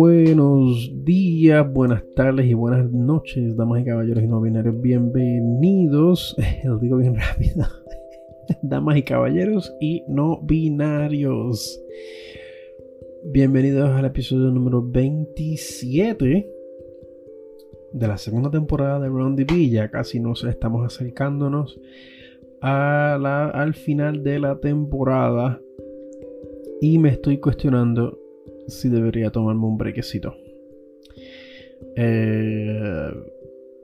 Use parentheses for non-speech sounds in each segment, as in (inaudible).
buenos días, buenas tardes y buenas noches, damas y caballeros y no binarios. Bienvenidos, (laughs) lo digo bien rápido, (laughs) damas y caballeros y no binarios. Bienvenidos al episodio número 27 de la segunda temporada de Round the Ya casi nos estamos acercándonos al final de la temporada y me estoy cuestionando si debería tomarme un brequecito. Eh,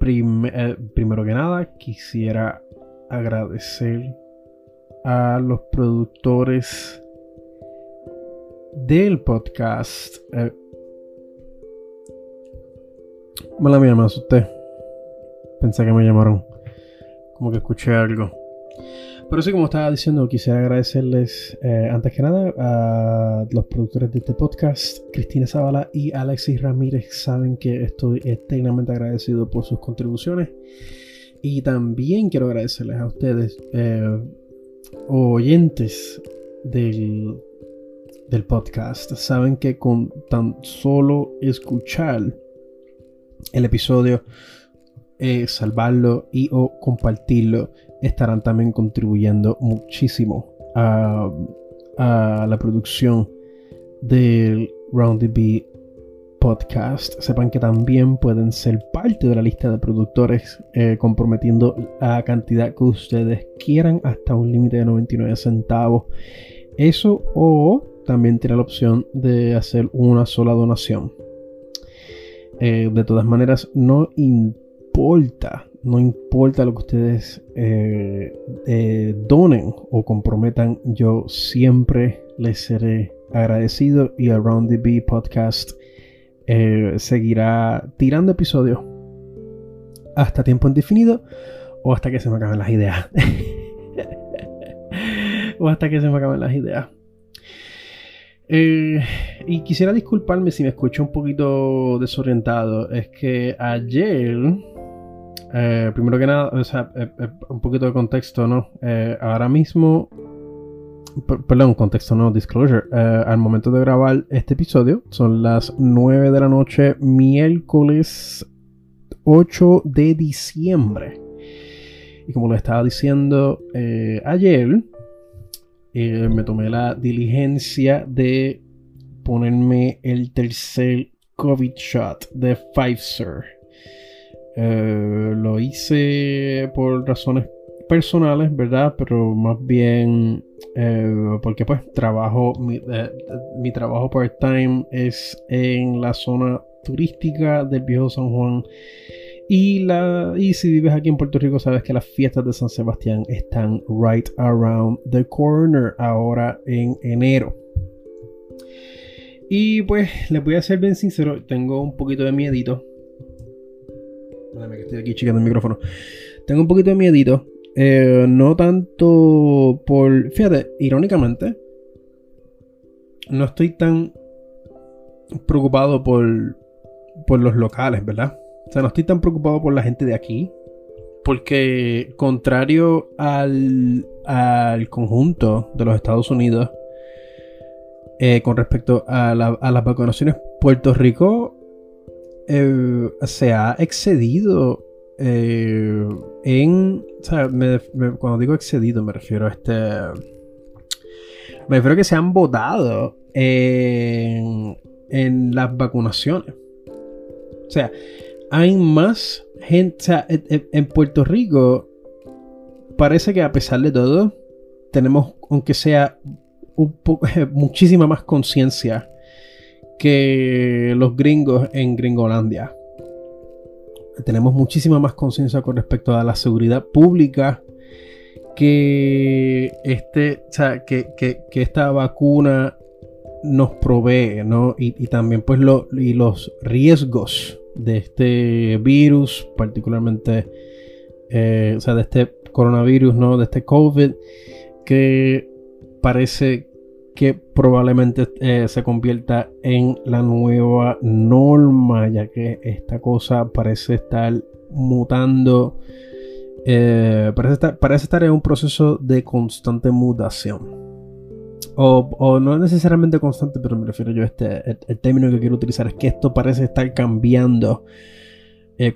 eh, primero que nada, quisiera agradecer a los productores del podcast. Eh, me la me usted Pensé que me llamaron. Como que escuché algo. Pero sí, como estaba diciendo, quisiera agradecerles eh, antes que nada a los productores de este podcast, Cristina Zavala y Alexis Ramírez. Saben que estoy eternamente agradecido por sus contribuciones. Y también quiero agradecerles a ustedes, eh, oyentes del, del podcast. Saben que con tan solo escuchar el episodio, eh, salvarlo y o compartirlo, estarán también contribuyendo muchísimo a, la producción del Round the podcast. Sepan que también pueden ser parte de la lista de productores eh, comprometiendo la cantidad que ustedes quieran hasta un límite de 99 centavos. Eso o también tiene la opción de hacer una sola donación. Eh, de todas maneras, no importa no importa lo que ustedes eh, eh, donen o comprometan, yo siempre les seré agradecido y Around the Bee podcast eh, seguirá tirando episodios hasta tiempo indefinido o hasta que se me acaben las ideas. (laughs) o hasta que se me acaben las ideas. y quisiera disculparme si me escucho un poquito desorientado. Es que ayer eh, primero que nada, o sea, eh, eh, un poquito de contexto, ¿no? ahora mismo, perdón, contexto no, disclosure. al momento de grabar este episodio, son las 9 de la noche, miércoles 8 de diciembre. Y como lo estaba diciendo ayer, me tomé la diligencia de ponerme el tercer COVID shot de Pfizer. Eh, lo hice por razones personales, ¿verdad? Pero más bien eh, porque pues trabajo, eh, mi, trabajo part-time es en la zona turística del viejo San Juan. Y, la, y si vives aquí en Puerto Rico, sabes que las fiestas de San Sebastián están right around the corner ahora en enero. Y pues les voy a ser bien sincero, tengo un poquito de miedito que estoy aquí chequeando el micrófono. Tengo un poquito de miedito. Eh, no tanto por. Fíjate, irónicamente. No estoy tan preocupado por, por los locales, ¿verdad? O sea, no estoy tan preocupado por la gente de aquí. Porque, contrario al, al conjunto de los Estados Unidos, eh, con respecto a, a, las vacunaciones, Puerto Rico eh, se ha excedido eh, en. Cuando digo excedido, me refiero a este. Me refiero a que se han votado en, en las vacunaciones. O sea, hay más gente. En Puerto Rico parece que a pesar de todo, tenemos, aunque sea (laughs) muchísima más conciencia que los gringos en Gringolandia. Tenemos muchísima más conciencia con respecto a la seguridad pública que, este, que, esta vacuna nos provee, ¿no? Y, también pues y los riesgos de este virus, particularmente, eh, o sea, de este coronavirus, ¿no? De este COVID, que parece que probablemente eh, se convierta en la nueva norma, ya que esta cosa parece estar mutando, eh, parece, estar, parece estar en un proceso de constante mutación. o, no necesariamente constante, pero me refiero yo a este, el, término que quiero utilizar es que esto parece estar cambiando eh,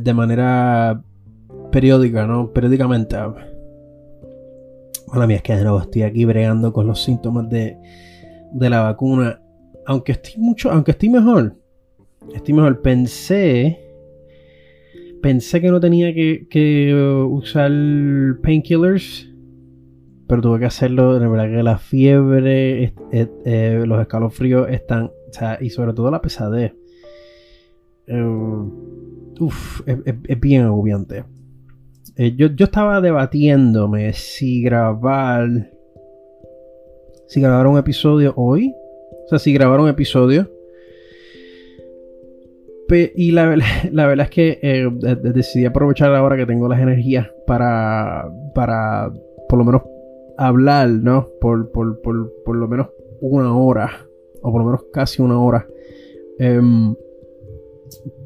de manera periódica, ¿no? Periódicamente. Hola, mía, es que de nuevo estoy aquí bregando con los síntomas de, de la vacuna. Aunque estoy mucho, aunque estoy mejor, estoy mejor. Pensé, pensé que no tenía que, usar painkillers pero tuve que hacerlo. De verdad que la fiebre, eh, los escalofríos están, o sea, y sobre todo la pesadez. Eh, uf, es, bien agobiante. Eh, yo, yo, estaba debatiéndome si grabar. Si grabar un episodio hoy. O sea, si grabar un episodio. y la, (laughs) la, verdad es que decidí aprovechar ahora que tengo las energías para, para por lo menos hablar, ¿no? Por, por, lo menos una hora, o por lo menos casi una hora. Em,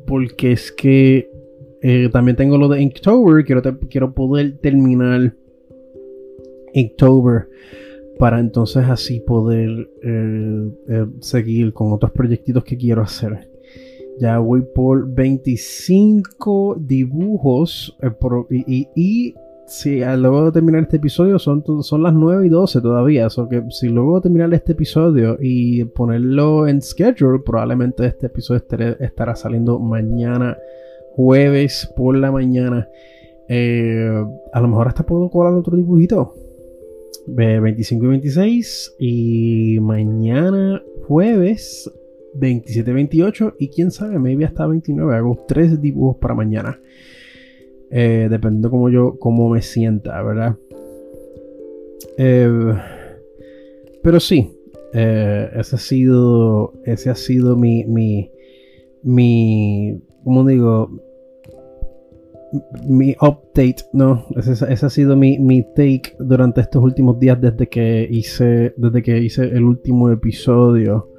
porque es que eh, también tengo lo de Inktober, quiero, quiero poder terminar Inktober para entonces así poder eh, eh, seguir con otros proyectitos que quiero hacer. Ya voy por 25 dibujos y Sí, luego de terminar este episodio son, son las 9 y 12 todavía. So que si luego de terminar este episodio y ponerlo en schedule, probablemente este episodio estará saliendo mañana, jueves por la mañana. Eh, a lo mejor hasta puedo colar otro dibujito. 25 y 26. Y mañana, jueves, 27 y 28. Y quién sabe, maybe hasta 29. Hago tres dibujos para mañana. Eh, dependiendo cómo yo, cómo me sienta, ¿verdad? Eh, pero sí, ese ha sido, ese ha sido mi, mi, mi, ¿cómo digo? Mi update, ¿no? Ese, ese ha sido mi, mi, take durante estos últimos días desde que hice, desde que hice el último episodio.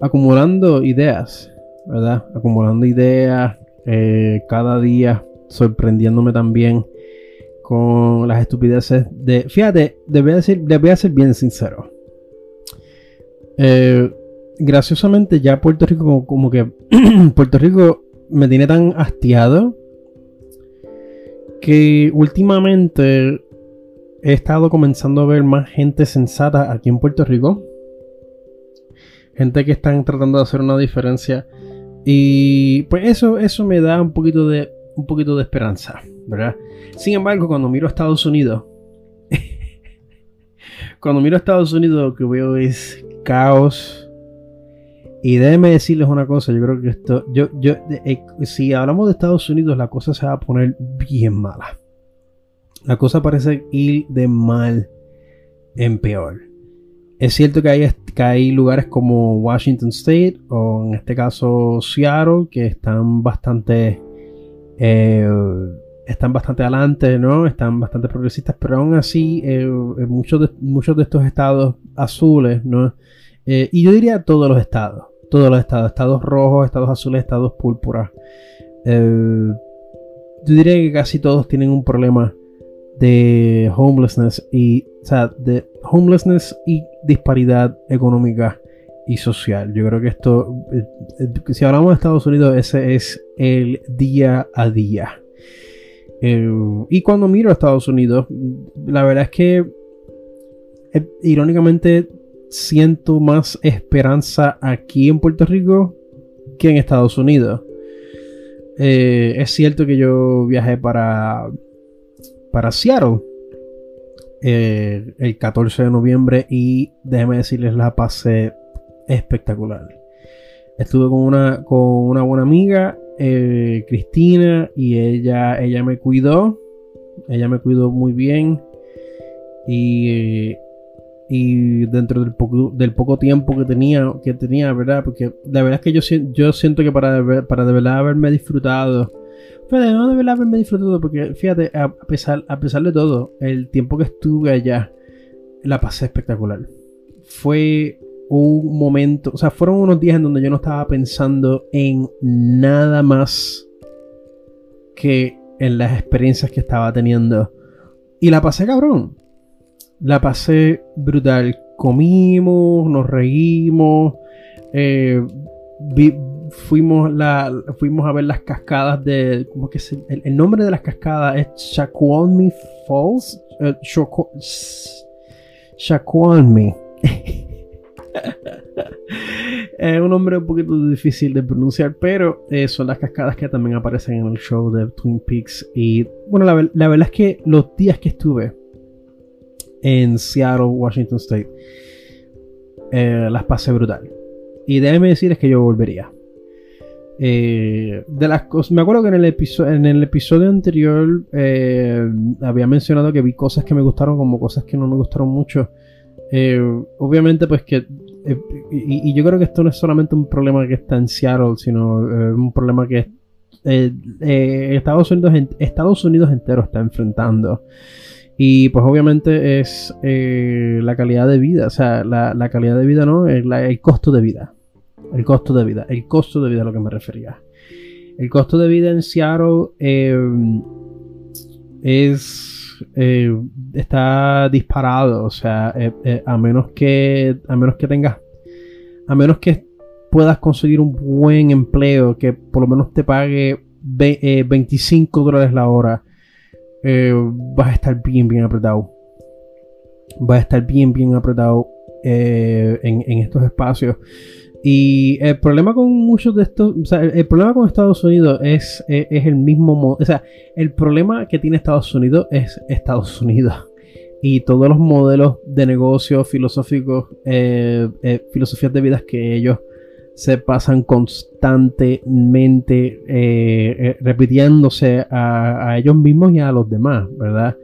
acumulando ideas, ¿verdad? Acumulando ideas, eh, cada día sorprendiéndome también con las estupideces de... Fíjate, les voy a, decir, a ser bien sincero. Eh, graciosamente ya Puerto Rico como, que... (clears throat) Puerto Rico me tiene tan hastiado que últimamente he estado comenzando a ver más gente sensata aquí en Puerto Rico. Gente que están tratando de hacer una diferencia y pues eso, eso me da un poquito de, un poquito de esperanza, ¿verdad? Sin embargo, cuando miro a Estados Unidos, (laughs) cuando miro a Estados Unidos lo que veo es caos. Y déjenme decirles una cosa, yo creo que esto, yo, yo, eh, si hablamos de Estados Unidos, la cosa se va a poner bien mala. La cosa parece ir de mal en peor. Es cierto que hay, que hay lugares como Washington State o en este caso Seattle que están bastante eh, están bastante adelante, ¿no? Están bastante progresistas, pero aún así eh, muchos, de, muchos de estos estados azules, ¿no? Eh, y yo diría todos los estados, todos los estados, estados rojos, estados azules, estados púrpuras. yo diría que casi todos tienen un problema de homelessness y, o sea, de homelessness y disparidad económica y social. Yo creo que esto, eh, eh, si hablamos de Estados Unidos, ese es el día a día. Eh, y cuando miro a Estados Unidos, la verdad es que irónicamente siento más esperanza aquí en Puerto Rico que en Estados Unidos. es cierto que yo viajé para para Seattle eh, el 14 de noviembre y déjenme decirles la pasé espectacular. Estuve con una, con una buena amiga, eh, Cristina, y ella, ella me cuidó. Ella me cuidó muy bien. Y, y dentro del poco, del poco tiempo que tenía, que tenía, ¿verdad? Porque la verdad es que yo, yo siento que para, para de verdad haberme disfrutado pero no de haberme disfrutado porque, fíjate, a pesar, a pesar de todo, el tiempo que estuve allá, la pasé espectacular. Fue un momento, o sea, fueron unos días en donde yo no estaba pensando en nada más que en las experiencias que estaba teniendo. Y la pasé cabrón. La pasé brutal. Comimos, nos reímos, eh, fuimos, la, fuimos a ver las cascadas de. ¿Cómo que es el, nombre de las cascadas es Shakwalmi Falls. Uh, (laughs) es un nombre un poquito difícil de pronunciar, pero eh, son las cascadas que también aparecen en el show de Twin Peaks. Y bueno, la, verdad es que los días que estuve en Seattle, Washington State, eh, las pasé brutal. Y déjeme decir es que yo volvería. Eh, de las cosas, me acuerdo que en el, episodio, anterior había mencionado que vi cosas que me gustaron como cosas que no me gustaron mucho. obviamente, pues que eh, y, yo creo que esto no es solamente un problema que está en Seattle, sino eh, un problema que eh, Estados, Unidos, Estados Unidos entero está enfrentando. Y pues obviamente es la calidad de vida, o sea, la, calidad de vida, ¿no? El, el, costo de vida. El costo de vida. El costo de vida a lo que me refería. El costo de vida en Seattle es eh, está disparado. O sea, eh, eh, a menos que. A menos que tengas. A menos que puedas conseguir un buen empleo que por lo menos te pague 25 dólares la hora. Vas a estar bien, bien apretado. Vas a estar bien, bien apretado en, en estos espacios. Y el problema con muchos de estos, o sea, el, problema con Estados Unidos es, es, el mismo, o sea, el problema que tiene Estados Unidos es Estados Unidos. Y todos los modelos de negocio filosóficos, eh, eh, filosofías de vidas que ellos se pasan constantemente eh, repitiéndose a, ellos mismos y a los demás, ¿verdad?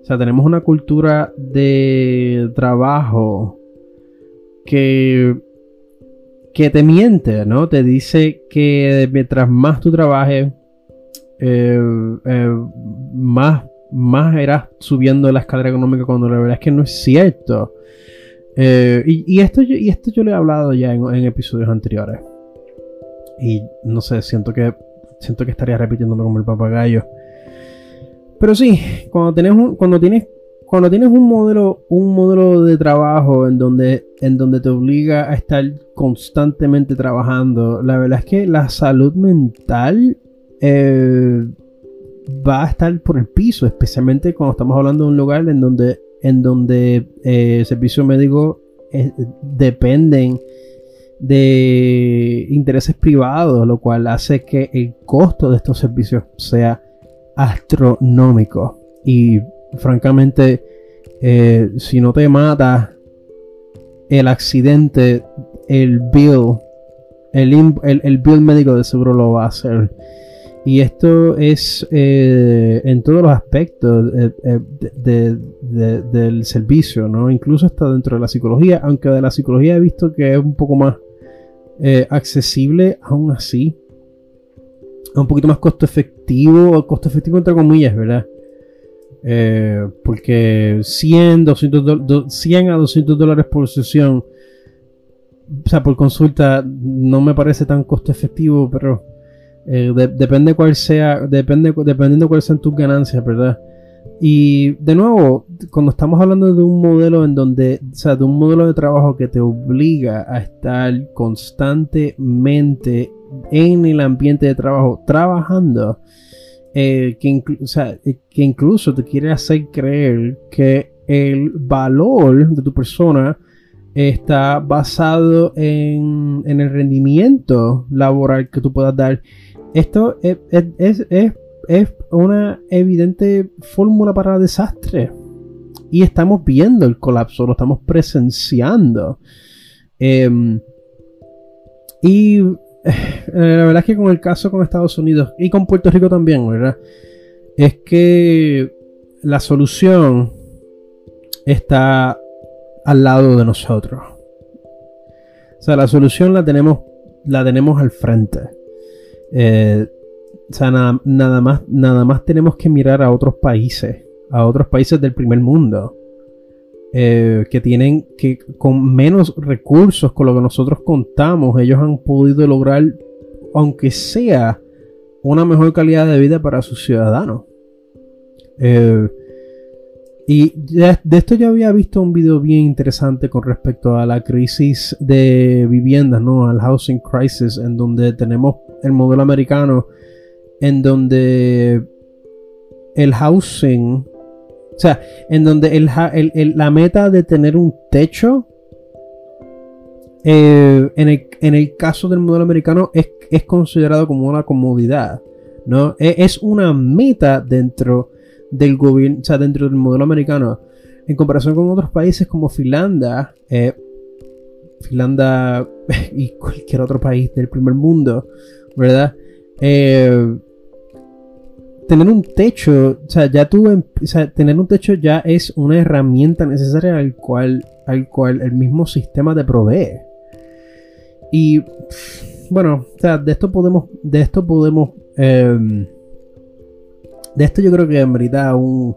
O sea, tenemos una cultura de trabajo que que te miente, ¿no? Te dice que mientras más tú trabajes, eh, eh, más, más irás subiendo la escalera económica cuando la verdad es que no es cierto. Eh, y, esto, y esto yo le he hablado ya en, episodios anteriores. Y no sé, siento que, siento que estaría repitiéndolo como el papagayo. Pero sí, cuando, tenés cuando tienes cuando tienes un modelo, un modelo de trabajo en donde, en donde te obliga a estar constantemente trabajando, la verdad es que la salud mental eh, va a estar por el piso, especialmente cuando estamos hablando de un lugar en donde, en donde eh, servicios médicos eh, dependen de intereses privados, lo cual hace que el costo de estos servicios sea astronómico. Y francamente, eh, si no te mata el accidente, el bill, el, bill médico de seguro lo va a hacer. Y esto es eh, en todos los aspectos eh, del servicio, ¿no? Incluso está dentro de la psicología, aunque de la psicología he visto que es un poco más accesible, aún así. Un poquito más costo efectivo, costo efectivo entre comillas, ¿verdad? Eh, porque 100, 200 100 a 200 dólares por sesión, o sea, por consulta, no me parece tan costo efectivo, pero eh, depende cuál sea, depende, dependiendo cuáles sean tus ganancias, ¿verdad? Y de nuevo, cuando estamos hablando de un modelo en donde, o sea, de un modelo de trabajo que te obliga a estar constantemente en el ambiente de trabajo, trabajando, eh, eh, que incluso te quiere hacer creer que el valor de tu persona está basado en, el rendimiento laboral que tú puedas dar. Esto es, una evidente fórmula para desastre. Y estamos viendo el colapso, lo estamos presenciando. Em, y eh, la verdad es que con el caso con Estados Unidos y con Puerto Rico también, ¿verdad? Es que la solución está al lado de nosotros. O sea, la solución la tenemos, la tenemos al frente. Eh, o sea, nada, más, nada más tenemos que mirar a otros países, a otros países del primer mundo. Eh, que tienen que con menos recursos con lo que nosotros contamos, ellos han podido lograr, aunque sea una mejor calidad de vida para sus ciudadanos. Eh, Y de, esto yo había visto un video bien interesante con respecto a la crisis de viviendas, ¿no? Al housing crisis, en donde tenemos el modelo americano, en donde el housing, o sea, en donde el, la meta de tener un techo, eh, en, el, caso del modelo americano, es, es considerado como una comodidad, ¿no? E, es una meta dentro del gobierno, o sea, dentro del modelo americano, en comparación con otros países como Finlandia, eh, Finlandia (laughs) y cualquier otro país del primer mundo, ¿verdad? Eh, tener un techo, o sea, ya tú, em, o sea, tener un techo ya es una herramienta necesaria al cual, al cual el mismo sistema te provee. Y bueno, o sea, de esto podemos, de esto podemos em, de esto yo creo que amerita un,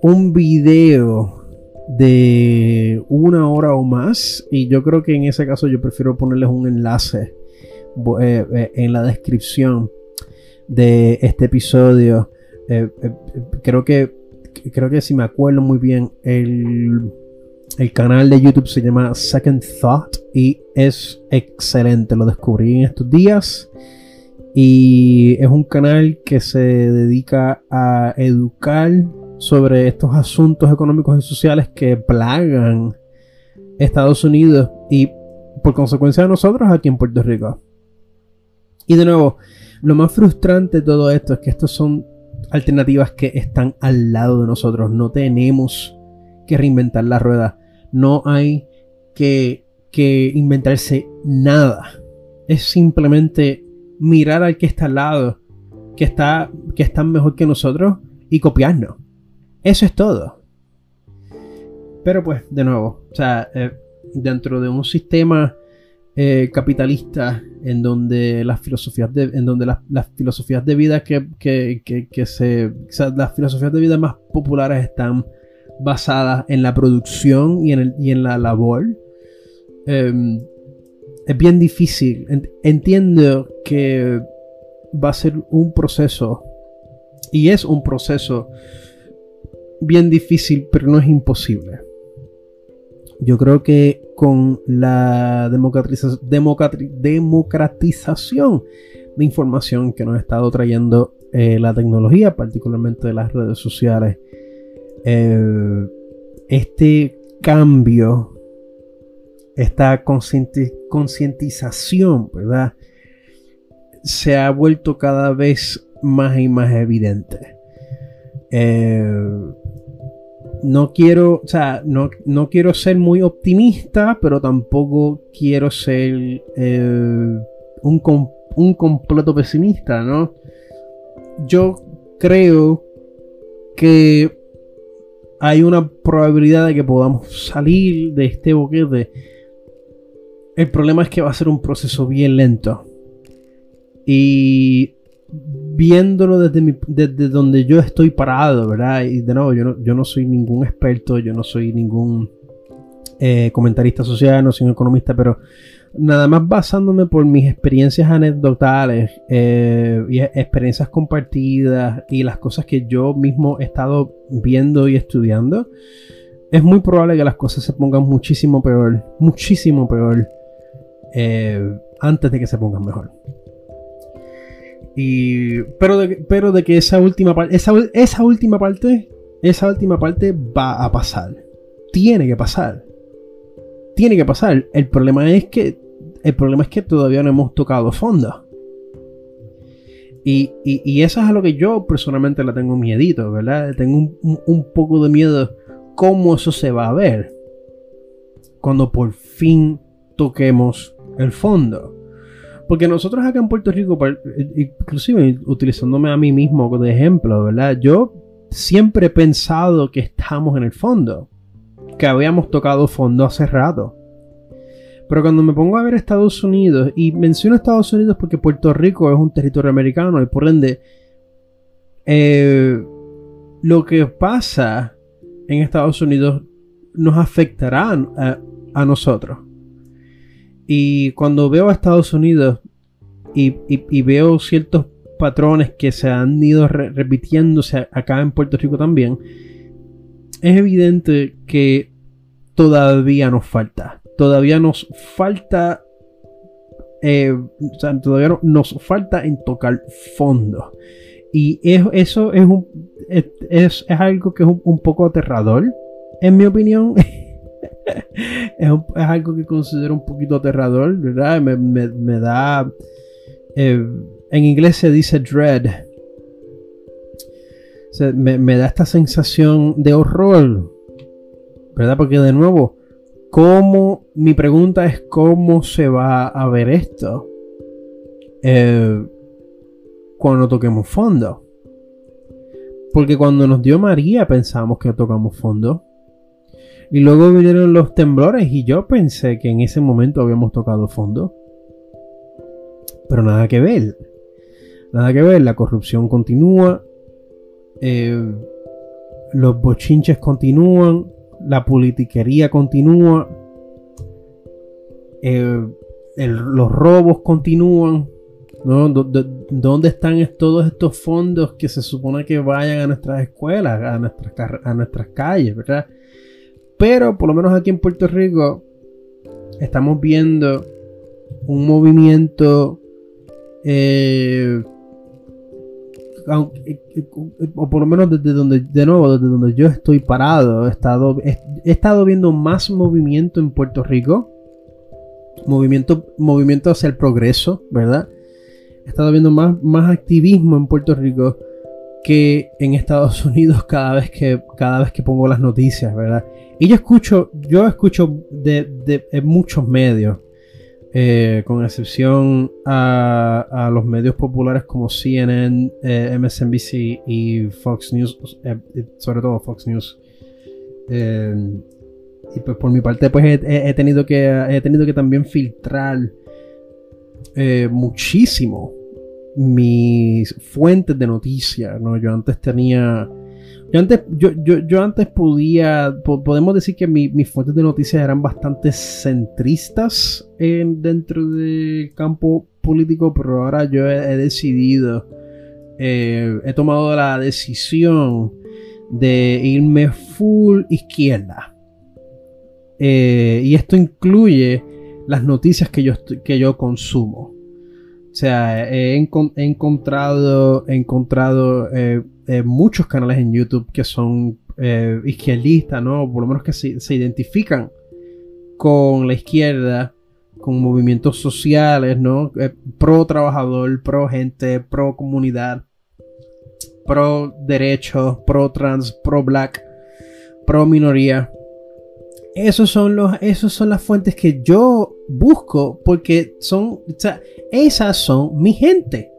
un video de una hora o más. Y yo creo que en ese caso yo prefiero ponerles un enlace eh, eh, en la descripción de este episodio. Eh, creo que creo que si me acuerdo muy bien, el, el, canal de YouTube se llama Second Thought y es excelente. Lo descubrí en estos días. Y es un canal que se dedica a educar sobre estos asuntos económicos y sociales que plagan Estados Unidos y por consecuencia de nosotros aquí en Puerto Rico. Y de nuevo, lo más frustrante de todo esto es que estas son alternativas que están al lado de nosotros. No tenemos que reinventar la rueda. No hay que, que inventarse nada. Es simplemente mirar al que está al lado, que está, que está mejor que nosotros y copiarnos. Eso es todo. Pero pues, de nuevo, o sea, eh, dentro de un sistema eh, capitalista en donde las filosofías de, en donde las, filosofías de vida que, se, o sea, las filosofías de vida más populares están basadas en la producción y en, el, y en la labor. Em, es bien difícil. Entiendo que va a ser un proceso. Y es un proceso bien difícil, pero no es imposible. Yo creo que con la democratización de información que nos ha estado trayendo eh, la tecnología, particularmente de las redes sociales, eh, este cambio esta concientización, ¿verdad? Se ha vuelto cada vez más y más evidente. Eh, no quiero, o sea, no, quiero ser muy optimista, pero tampoco quiero ser eh, un, un completo pesimista, ¿no? Yo creo que hay una probabilidad de que podamos salir de este boquete el problema es que va a ser un proceso bien lento. Y viéndolo desde, desde donde yo estoy parado, ¿verdad? Y de nuevo, yo no, yo no soy ningún experto, yo no soy ningún eh, comentarista social, no soy un economista, pero nada más basándome por mis experiencias anecdotales eh, y experiencias compartidas y las cosas que yo mismo he estado viendo y estudiando, es muy probable que las cosas se pongan muchísimo peor, muchísimo peor eh, antes de que se pongan mejor. Y, pero, de, pero de que esa última, esa, esa última parte, esa última parte va a pasar. Tiene que pasar. Tiene que pasar. El problema es que, el problema es que todavía no hemos tocado fondo. Y, y, eso es a lo que yo personalmente le tengo miedito, ¿verdad? Tengo un, un poco de miedo cómo eso se va a ver cuando por fin toquemos el fondo. Porque nosotros acá en Puerto Rico, inclusive utilizándome a mí mismo de ejemplo, ¿verdad? Yo siempre he pensado que estamos en el fondo, que habíamos tocado fondo hace rato. Pero cuando me pongo a ver Estados Unidos, y menciono Estados Unidos porque Puerto Rico es un territorio americano y por ende, eh, lo que pasa en Estados Unidos nos afectará a nosotros. Y cuando veo a Estados Unidos y, veo ciertos patrones que se han ido repitiéndose acá en Puerto Rico también, es evidente que todavía nos falta. Todavía nos falta. Eh, o sea, todavía nos falta en tocar fondo. Y eso es, un, es, algo que es un, poco aterrador, en mi opinión. (laughs) es, algo que considero un poquito aterrador, ¿verdad? Me, da... Eh, en inglés se dice dread. me, da esta sensación de horror, ¿verdad? Porque de nuevo, ¿cómo? Mi pregunta es cómo se va a ver esto. Eh, cuando toquemos fondo. Porque cuando nos dio María pensamos que tocamos fondo. Y luego vinieron los temblores y yo pensé que en ese momento habíamos tocado fondo. Pero nada que ver. Nada que ver, la corrupción continúa. Eh, los bochinches continúan. La politiquería continúa. Eh, los robos continúan. ¿Dónde están todos estos fondos que se supone que vayan a nuestras escuelas, a nuestras, a nuestras calles, verdad? Pero por lo menos aquí en Puerto Rico estamos viendo un movimiento, eh, o por lo menos desde donde, de nuevo, desde donde yo estoy parado, he estado, he estado viendo más movimiento en Puerto Rico, movimiento, movimiento hacia el progreso, ¿verdad? he estado viendo más, más activismo en Puerto Rico que en Estados (laughs) Unidos cada vez que, cada vez que pongo las noticias, ¿verdad? Y yo escucho, yo escucho de, muchos medios, eh, con excepción a, los medios populares como CNN, eh, MSNBC y Fox News, eh, sobre todo Fox News. y pues por mi parte, pues he, tenido, que, he tenido que también filtrar muchísimo mis fuentes de noticias, ¿no? Yo antes tenía... Yo antes, yo, yo, antes podía, podemos decir que mis fuentes de noticias eran bastante centristas en, dentro del campo político, pero ahora yo he, decidido, eh, he tomado la decisión de irme full izquierda. Eh, y esto incluye las noticias que yo, que yo consumo. O sea, he, encontrado, he encontrado eh, eh, muchos canales en YouTube que son eh, izquierdistas, ¿no? Por lo menos que se, identifican con la izquierda, con movimientos sociales, ¿no? pro trabajador, pro gente, pro comunidad, pro derechos, pro trans, pro black, pro minoría. Esos son, los, esos son las fuentes que yo busco porque son, o sea, esas son mi gente.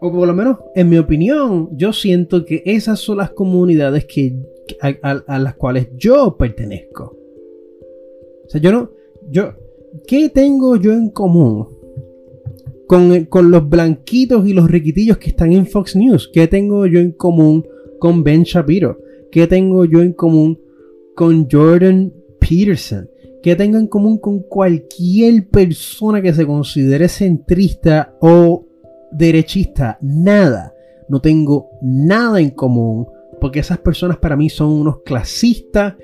O por lo menos, en mi opinión, yo siento que esas son las comunidades que, a, las cuales yo pertenezco. O sea, yo no, yo, ¿qué tengo yo en común con, con los blanquitos y los riquitillos que están en Fox News? ¿Qué tengo yo en común con Ben Shapiro? ¿Qué tengo yo en común con Jordan Peterson, que tenga en común con cualquier persona que se considere centrista o derechista. Nada. No tengo nada en común. Porque esas personas para mí son unos clasistas,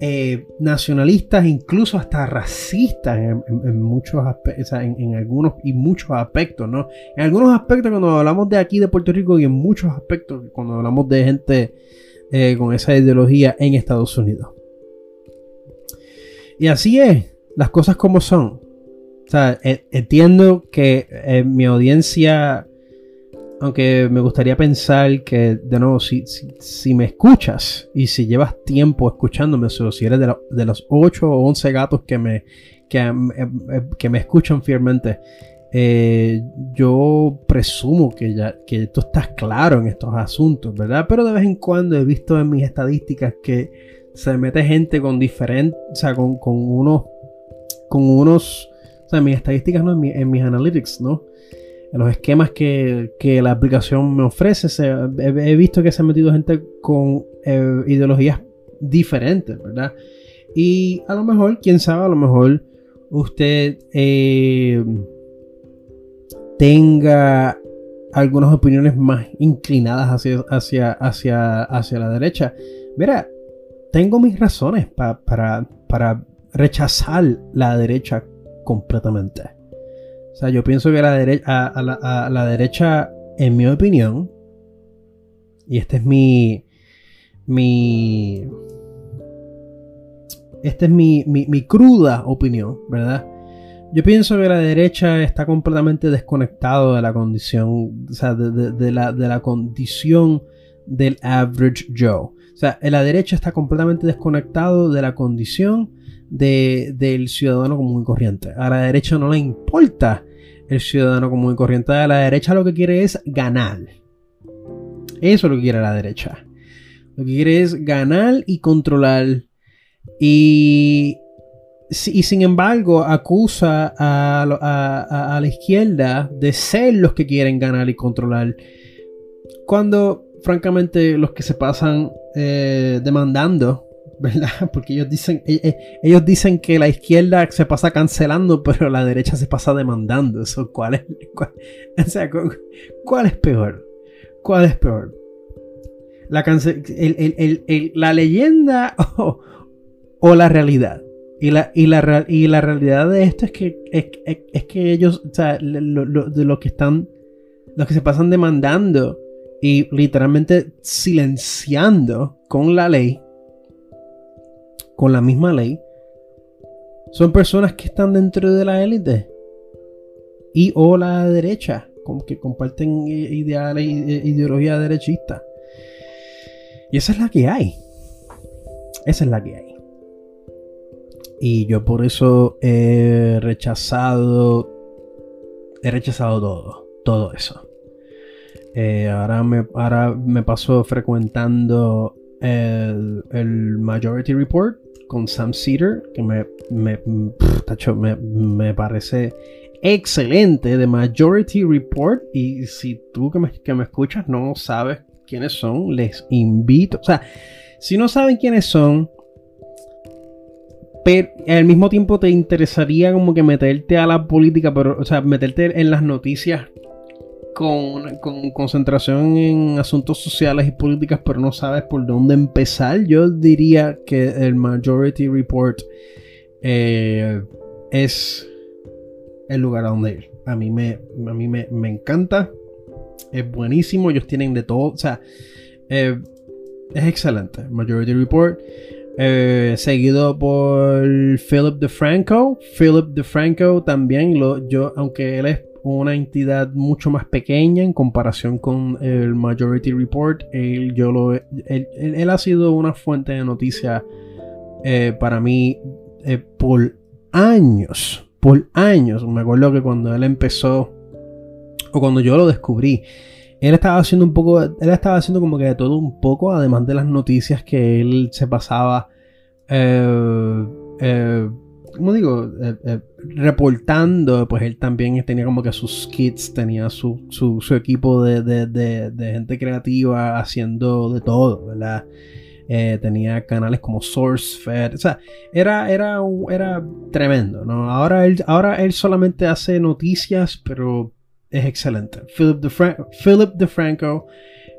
eh, nacionalistas, incluso hasta racistas en, muchos aspectos, en, algunos y muchos aspectos, ¿no? En algunos aspectos cuando hablamos de aquí de Puerto Rico y en muchos aspectos cuando hablamos de gente eh, con esa ideología en Estados Unidos. Y así es, las cosas como son. E, entiendo que eh, mi audiencia, aunque me gustaría pensar que, de nuevo, si, si, me escuchas y si llevas tiempo escuchándome, o si eres de, los 8 o 11 gatos que me, que, eh, que me escuchan fielmente, eh, yo presumo que, ya, que tú estás claro en estos asuntos, ¿verdad? Pero de vez en cuando he visto en mis estadísticas que se mete gente con diferentes, o sea, con, unos, con unos, o sea, en mis estadísticas, no, en, mis analytics, ¿no? En los esquemas que, la aplicación me ofrece, he, visto que se ha metido gente con eh, ideologías diferentes, ¿verdad? Y a lo mejor, quién sabe, a lo mejor usted... Eh, tenga algunas opiniones más inclinadas hacia, hacia, hacia, hacia la derecha. Mira, tengo mis razones para, para rechazar la derecha completamente. O sea, yo pienso que la, derecha, la, derecha, en mi opinión, y este es mi. Mi. Esta es mi, mi, cruda opinión, ¿verdad? Yo pienso que la derecha está completamente desconectado de la condición, o sea, de, la, de la condición del average Joe. O sea, la derecha está completamente desconectado de la condición del ciudadano común y corriente. A la derecha no le importa el ciudadano común y corriente. A la derecha lo que quiere es ganar. Eso es lo que quiere la derecha. Lo que quiere es ganar y controlar. Y, y sin embargo acusa a, la izquierda de ser los que quieren ganar y controlar. Cuando francamente los que se pasan eh, demandando (laughs) ¿verdad? Porque ellos dicen, e, e, ellos dicen que la izquierda se pasa cancelando, pero la derecha se pasa demandando. Eso, ¿cuál es, ¿cuál (laughs) es peor? ¿Cuál es peor? La leyenda (laughs) o, la realidad. Y la, y, la, y la realidad de esto es que, es, que ellos, o sea, de lo que están, los que se pasan demandando y literalmente silenciando con la ley, con la misma ley, son personas que están dentro de la élite y o la derecha, que comparten ideales ideología derechista. Y esa es la que hay. Esa es la que hay. Y yo por eso he rechazado. He rechazado todo. Todo eso. Eh, ahora, me, ahora me paso frecuentando el, el Majority Report con Sam Cedar, que me, me, me, parece excelente, de Majority Report. Y si tú que me, que me escuchas no sabes quiénes son, les invito. O sea, si no saben quiénes son, pero al mismo tiempo te interesaría como que meterte a la política, pero, o sea, meterte en las noticias con, concentración en asuntos sociales y políticas, pero no sabes por dónde empezar, yo diría que el Majority Report eh, es el lugar a donde ir. A mí, me, a mí me, encanta, es buenísimo, ellos tienen de todo, o sea, eh, es excelente. Majority Report. Eh, seguido por Philip DeFranco. Philip DeFranco también, lo, yo, aunque él es una entidad mucho más pequeña en comparación con el Majority Report. Él, yo lo, él, ha sido una fuente de noticias eh, para mí eh, por años. Por años. Me acuerdo que cuando él empezó, o cuando yo lo descubrí, él estaba haciendo un poco, él estaba haciendo como que de todo un poco, además de las noticias que él se pasaba. Eh, como digo, eh, eh, reportando, pues él también tenía como que sus kits, tenía su, equipo de, gente creativa haciendo de todo, ¿verdad? Eh, tenía canales como SourceFed, o sea, era, era, era tremendo, ¿no? Ahora él, ahora él solamente hace noticias, pero es excelente. Philip DeFranco, Philip DeFranco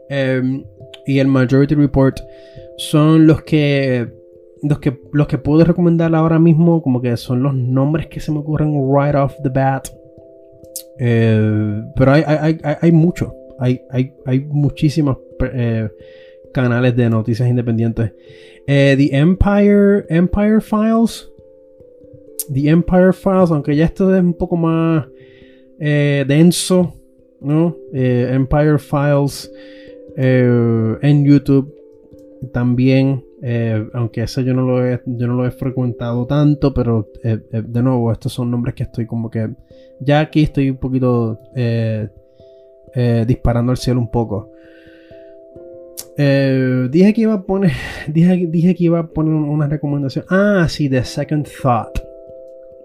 em, y el Majority Report son los que los que, los que puedo recomendar ahora mismo, como que son los nombres que se me ocurren right off the bat. Eh, pero hay, hay, hay, hay mucho. Hay, hay, hay muchísimos eh, canales de noticias independientes. Eh, The Empire, Empire Files. The Empire Files, aunque ya esto es un poco más denso, ¿no? Empire Files en YouTube también. Eh, aunque ese yo no lo he, yo no lo he frecuentado tanto, pero eh, eh, de nuevo, estos son nombres que estoy como que. Ya aquí estoy un poquito disparando al cielo un poco. dije que iba a poner. (laughs) Dije, dije que iba a poner una recomendación. Ah, sí, The Second Thought.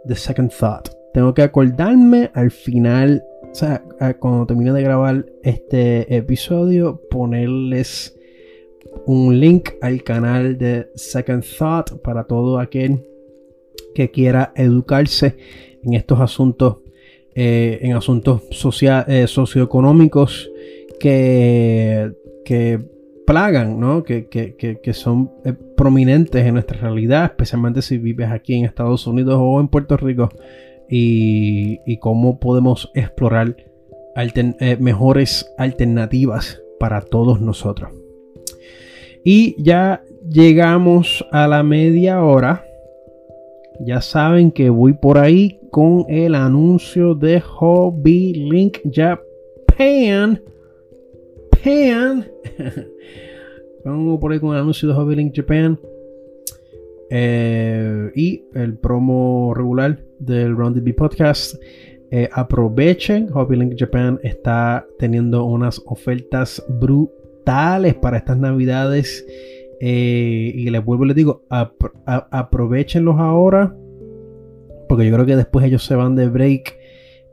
The Second Thought. Tengo que acordarme al final. O sea, cuando termine de grabar este episodio, ponerles un link al canal de Second Thought para todo aquel que quiera educarse en estos asuntos en asuntos socioeconómicos que, que plagan, ¿no? Que, son prominentes en nuestra realidad, especialmente si vives aquí en Estados Unidos o en Puerto Rico, y, cómo podemos explorar mejores alternativas para todos nosotros. Y ya llegamos a la media hora. Ya saben que voy por ahí con el anuncio de Hobby Link Japan. Japan. (laughs) Vamos por ahí con el anuncio de Hobby Link Japan. Eh, y el promo regular del Round B Podcast. Eh, aprovechen, Hobby Link Japan está teniendo unas ofertas brutales para estas navidades. Eh, y les vuelvo y les digo, aprovechenlos ahora. Porque yo creo que después ellos se van de break.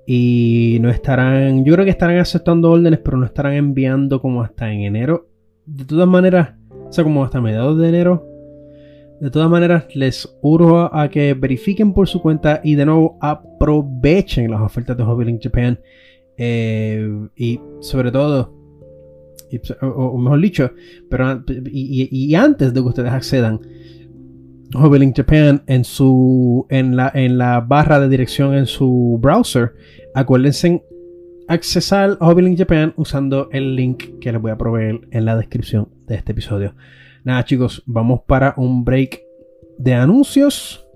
Y no estarán. Yo creo que estarán aceptando órdenes, pero no estarán enviando como hasta en enero. De todas maneras, o sea, como hasta mediados de enero. De todas maneras, les urjo a que verifiquen por su cuenta y de nuevo aprovechen las ofertas de Hobby Link Japan. Eh, y sobre todo, o, mejor dicho, pero y, antes de que ustedes accedan, Hobby Link Japan en su en la, en la barra de dirección en su browser, acuérdense accesar Hobby Link Japan usando el link que les voy a proveer en la descripción de este episodio. Nada chicos, vamos para un break de anuncios.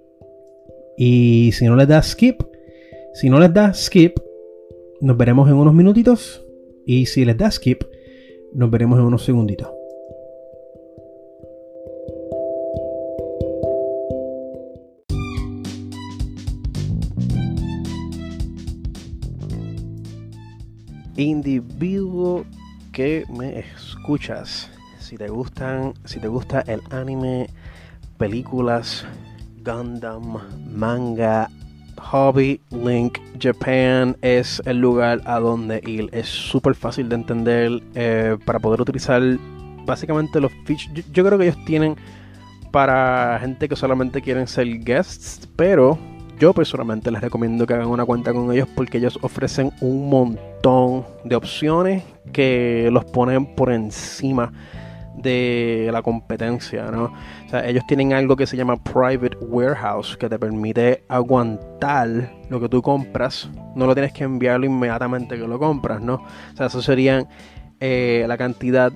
Y si no les da skip, si no les da skip, nos veremos en unos minutitos. Y si les da skip, nos veremos en unos segunditos. Individuo que me escuchas si te gustan, si te gusta el anime, películas, Gundam, manga, Hobby Link Japan es el lugar a donde ir. Es súper fácil de entender eh, para poder utilizar básicamente los features. Yo, creo que ellos tienen para gente que solamente quieren ser guests, pero yo personalmente les recomiendo que hagan una cuenta con ellos porque ellos ofrecen un montón de opciones que los ponen por encima de la competencia, ¿no? O sea, ellos tienen algo que se llama Private Warehouse, que te permite aguantar lo que tú compras. No lo tienes que enviarlo inmediatamente que lo compras, ¿no? O sea, eso serían eh, la cantidad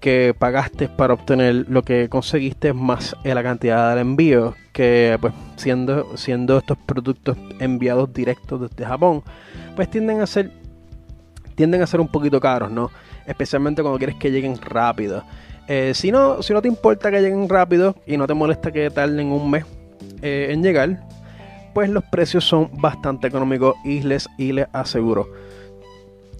que pagaste para obtener lo que conseguiste más la cantidad del envío que pues siendo siendo estos productos enviados directos desde Japón pues tienden a ser tienden a ser un poquito caros no especialmente cuando quieres que lleguen rápido eh, si, no, si no te importa que lleguen rápido y no te molesta que tarden un mes eh, en llegar, pues los precios son bastante económicos y les, y les aseguro.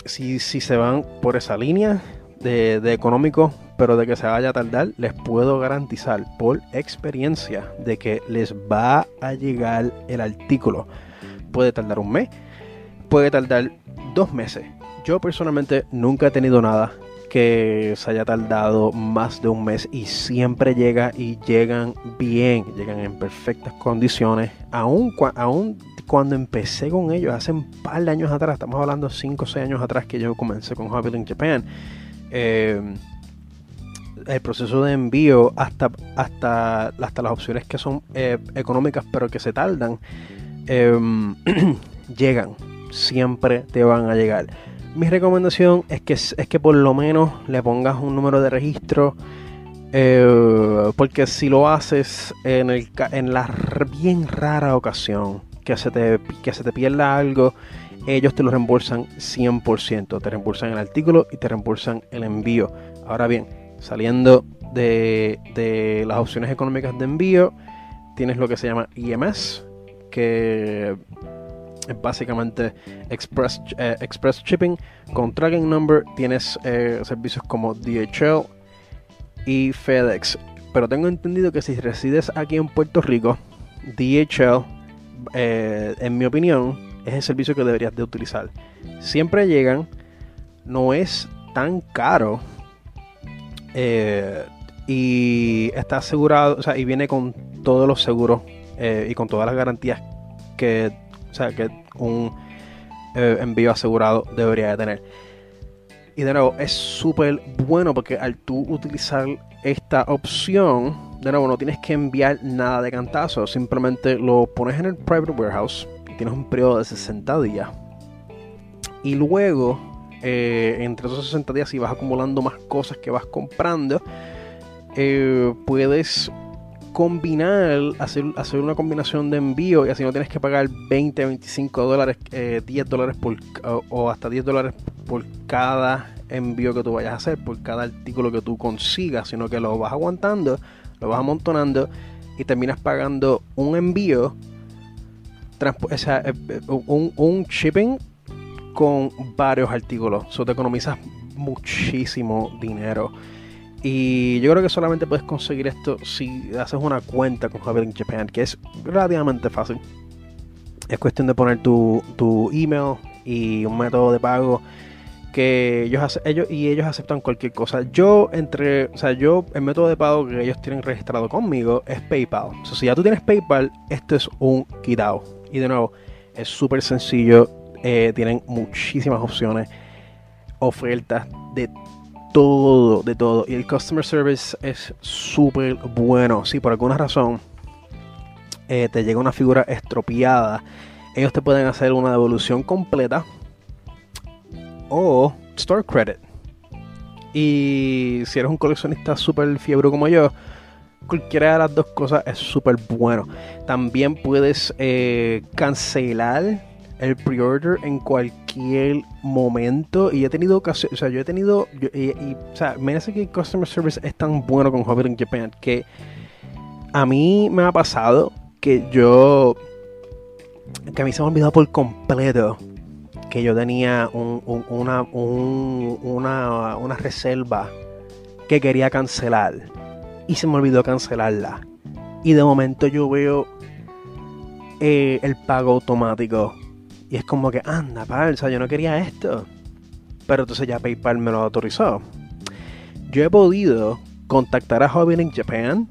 Si, si se van por esa línea de, de económico, pero de que se vaya a tardar, les puedo garantizar por experiencia de que les va a llegar el artículo. Puede tardar un mes, puede tardar dos meses. Yo personalmente nunca he tenido nada que se haya tardado más de un mes y siempre llega y llegan bien, llegan en perfectas condiciones. Aún, aún cuando empecé con ellos hace un par de años atrás, estamos hablando 5 o 6 años atrás que yo comencé con Hobby in Japan. Eh, el proceso de envío hasta, hasta, hasta las opciones que son eh, económicas pero que se tardan, eh, (clears throat) llegan, siempre te van a llegar mi recomendación es que, es que por lo menos le pongas un número de registro. Eh, porque si lo haces en, el, en la bien rara ocasión que se, te, que se te pierda algo, ellos te lo reembolsan 100%. Te reembolsan el artículo y te reembolsan el envío. Ahora bien, saliendo de, de las opciones económicas de envío, tienes lo que se llama IMS, que es básicamente express, eh, express shipping. Con tracking number tienes eh, servicios como DHL y FedEx. Pero tengo entendido que si resides aquí en Puerto Rico, DHL, eh, en mi opinión, es el servicio que deberías de utilizar. Siempre llegan, no es tan caro y está asegurado, o sea, y viene con todos los seguros y con todas las garantías que o sea, que un, eh, envío asegurado debería de tener. Y de nuevo, es súper bueno porque al tú utilizar esta opción, de nuevo, no tienes que enviar nada de cantazo, simplemente lo pones en el private warehouse y tienes un periodo de 60 días. Y luego, eh, entre esos 60 días, si vas acumulando más cosas que vas comprando, eh, puedes combinar, hacer, hacer una combinación de envío y así no tienes que pagar 20, 25 dólares, 10 eh, dólares por, o hasta 10 dólares por cada envío que tú vayas a hacer, por cada artículo que tú consigas, sino que lo vas aguantando, lo vas amontonando y terminas pagando un envío, o sea, eh, eh, un, un, shipping con varios artículos. Eso te economizas muchísimo dinero. Y yo creo que solamente puedes conseguir esto si haces una cuenta con Javier Japan, que es relativamente fácil. Es cuestión de poner tu, tu email y un método de pago que ellos, ellos y ellos aceptan cualquier cosa. Yo entre, o sea, yo el método de pago que ellos tienen registrado conmigo es PayPal. Si ya tú tienes PayPal, esto es un quitado. Y de nuevo, es súper sencillo. Eh, tienen muchísimas opciones, ofertas de todo, de todo. Y el customer service es súper bueno. Si por alguna razón eh, te llega una figura estropeada, ellos te pueden hacer una devolución completa o store credit. Y si eres un coleccionista súper fiebre como yo, cualquiera de las dos cosas es súper bueno. También puedes eh, cancelar el pre-order en cualquier momento. Y he tenido ocasión, o sea, yo he tenido, o sea, me hace que el customer service es tan bueno con Hobbit in Japan que a mí me ha pasado que yo, que a mí se me ha olvidado por completo que yo tenía una, una, una reserva que quería cancelar y se me olvidó cancelarla. Y de momento yo veo eh, el pago automático y es como que, anda, palsa, yo no quería esto. Pero entonces ya PayPal me lo autorizó. Yo he podido contactar a Hobby in Japan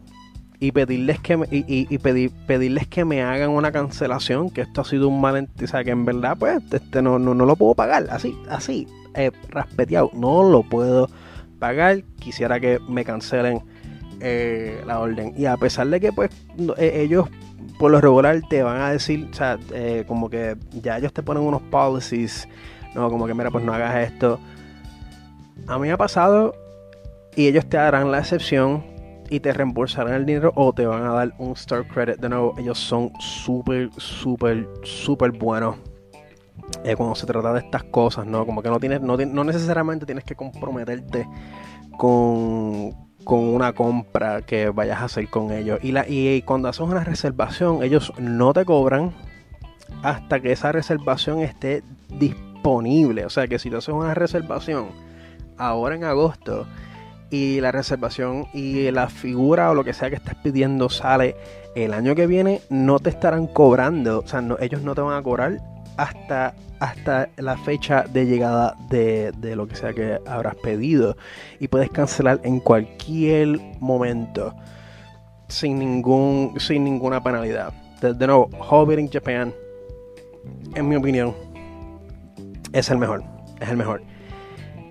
y pedirles que me, y, pedir, pedirles que me hagan una cancelación, que esto ha sido un malentendido, o sea, que en verdad, pues, este no, no, lo puedo pagar, así, así, eh, raspeteado, no lo puedo pagar, quisiera que me cancelen eh, la orden. Y a pesar de que, pues, eh, ellos por lo regular te van a decir, o sea, eh, como que ya ellos te ponen unos policies, no, como que mira, pues no hagas esto. A mí me ha pasado y ellos te darán la excepción y te reembolsarán el dinero o te van a dar un Star Credit. De nuevo, ellos son súper, súper, súper buenos. Eh, cuando se trata de estas cosas, ¿no? Como que no tienes, no, no necesariamente tienes que comprometerte con, con una compra que vayas a hacer con ellos. Y, la, y cuando haces una reservación, ellos no te cobran hasta que esa reservación esté disponible. O sea que si tú haces una reservación ahora en agosto y la reservación y la figura o lo que sea que estés pidiendo sale el año que viene, no te estarán cobrando. O sea, ellos no te van a cobrar hasta, hasta la fecha de llegada de, lo que sea que habrás pedido. Y puedes cancelar en cualquier momento. Sin, ningún, sin ninguna penalidad. De, nuevo, Hobbit in Japan, en mi opinión, es el mejor. Es el mejor.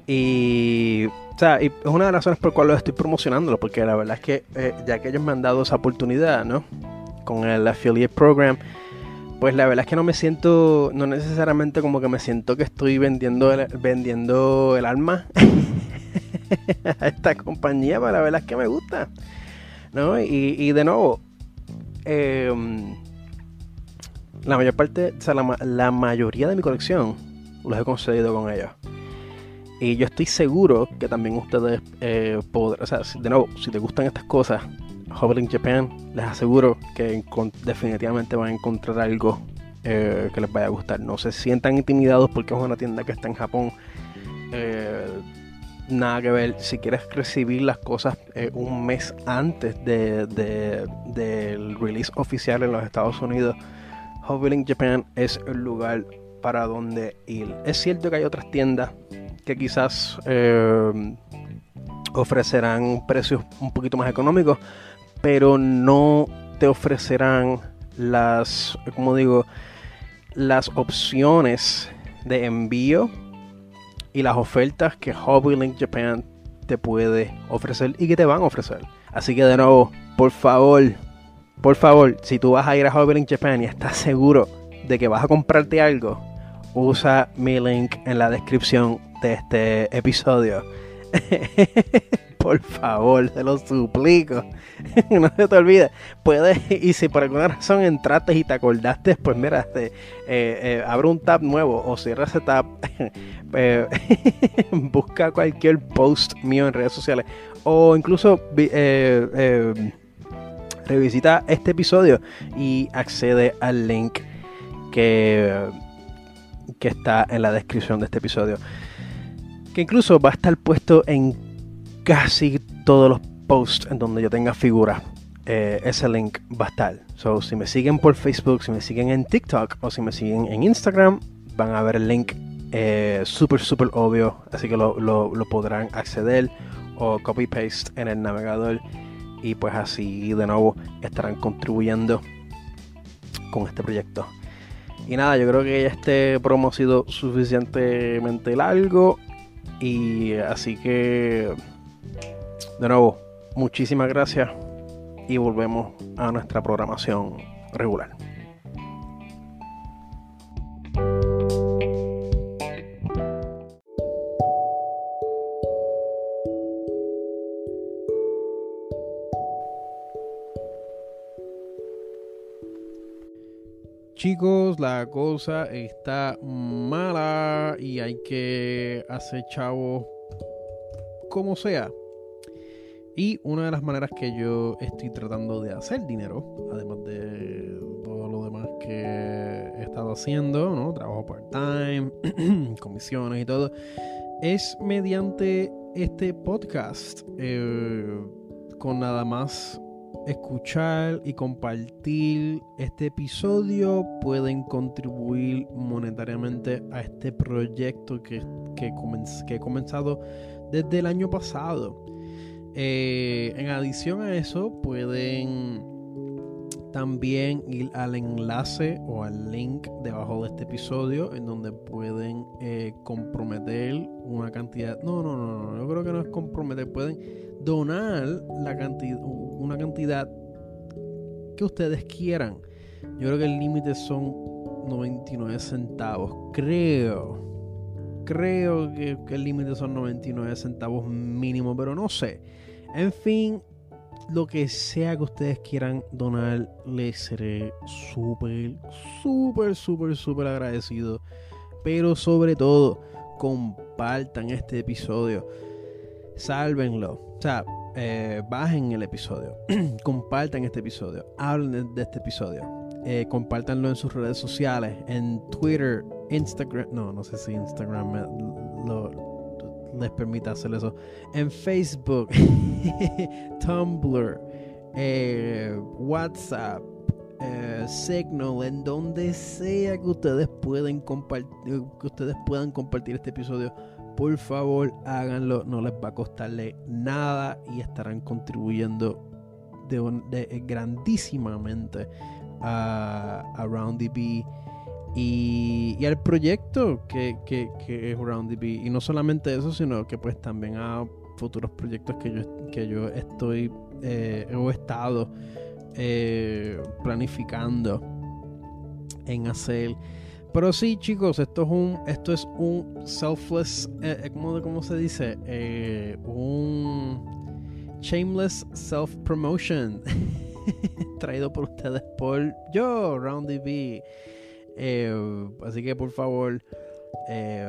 Y, o sea, es una de las razones por las cuales estoy promocionándolo. Porque la verdad es que eh, ya que ellos me han dado esa oportunidad, ¿no? Con el affiliate program pues la verdad es que no me siento, no necesariamente como que me siento que estoy vendiendo el, vendiendo el alma (laughs) a esta compañía, pero la verdad es que me gusta. ¿no? Y, de nuevo, em, la mayor parte, o sea, la, mayoría de mi colección los he conseguido con ellos. Y yo estoy seguro que también ustedes eh, podrán, o sea, de nuevo, si te gustan estas cosas, Hobbling Japan, les aseguro que definitivamente van a encontrar algo eh, que les vaya a gustar. No se sientan intimidados porque es una tienda que está en Japón. Eh, nada que ver. Si quieres recibir las cosas eh, un mes antes del release oficial en los Estados Unidos, Hobbling Japan es el lugar para donde ir. Es cierto que hay otras tiendas que quizás ofrecerán precios un poquito más económicos, pero no te ofrecerán las, como digo, las opciones de envío y las ofertas que Hobby Link Japan te puede ofrecer y que te van a ofrecer. Así que de nuevo, por favor, por favor, si tú vas a ir a Hobby Link Japan y estás seguro de que vas a comprarte algo, usa mi link en la descripción de este episodio. (laughs) por favor, te lo suplico. (laughs) no se te olvide. Puedes, y si por alguna razón entraste y te acordaste, pues mira, este, eh, eh, abre un tab nuevo o cierra ese tab. (laughs) Eh, (laughs) busca cualquier post mío en redes sociales o incluso revisita este episodio y accede al link que, que está en la descripción de este episodio. Que incluso va a estar puesto en casi todos los posts en donde yo tenga figura. Eh, ese link va a estar. So, si me siguen por Facebook, si me siguen en TikTok o si me siguen en Instagram, van a ver el link eh, súper, súper obvio. Así que lo, lo, podrán acceder o copy paste en el navegador. Y pues así de nuevo estarán contribuyendo con este proyecto. Y nada, yo creo que este promo ha sido suficientemente largo. Y así que de nuevo, muchísimas gracias y volvemos a nuestra programación regular. Chicos, la cosa está mala y hay que hacer chavo como sea. Y una de las maneras que yo estoy tratando de hacer dinero, además de todo lo demás que he estado haciendo, ¿no? Trabajo part-time, (clears throat) comisiones y todo, es mediante este podcast. Eh, con nada más escuchar y compartir este episodio pueden contribuir monetariamente a este proyecto que, que, que he comenzado desde el año pasado. Eh, en adición a eso, pueden también ir al enlace o al link debajo de este episodio en donde pueden eh, comprometer una cantidad. No, no, no, no, yo creo que no es comprometer, pueden donar la cantidad, una cantidad que ustedes quieran. Yo creo que el límite son 99 centavos, creo. Creo que, el límite son 99 centavos mínimo, pero no sé. En fin, lo que sea que ustedes quieran donar, les seré súper, súper, súper, súper agradecido. Pero sobre todo, compartan este episodio. Sálvenlo. O sea, eh, bajen el episodio. (clears throat) compartan este episodio. Hablen de, este episodio. Eh, compártanlo en sus redes sociales. En Twitter, Instagram. No, no sé si Instagram lo, les permita hacer eso. En Facebook, (laughs) Tumblr, eh, WhatsApp, eh, Signal, en donde sea que ustedes pueden compartir, que ustedes puedan compartir este episodio, por favor háganlo, no les va a costarle nada y estarán contribuyendo de, grandísimamente a, a RoundDB y, al proyecto que, que, es RoundDB. Y no solamente eso, sino que pues también a futuros proyectos que yo, que yo estoy eh, he estado eh, planificando en hacer. Pero sí, chicos, esto es un, esto es un selfless, eh, ¿cómo, ¿cómo, se dice? Eh, un shameless self promotion (laughs) traído por ustedes por yo, RoundDB. Eh, así que por favor, eh,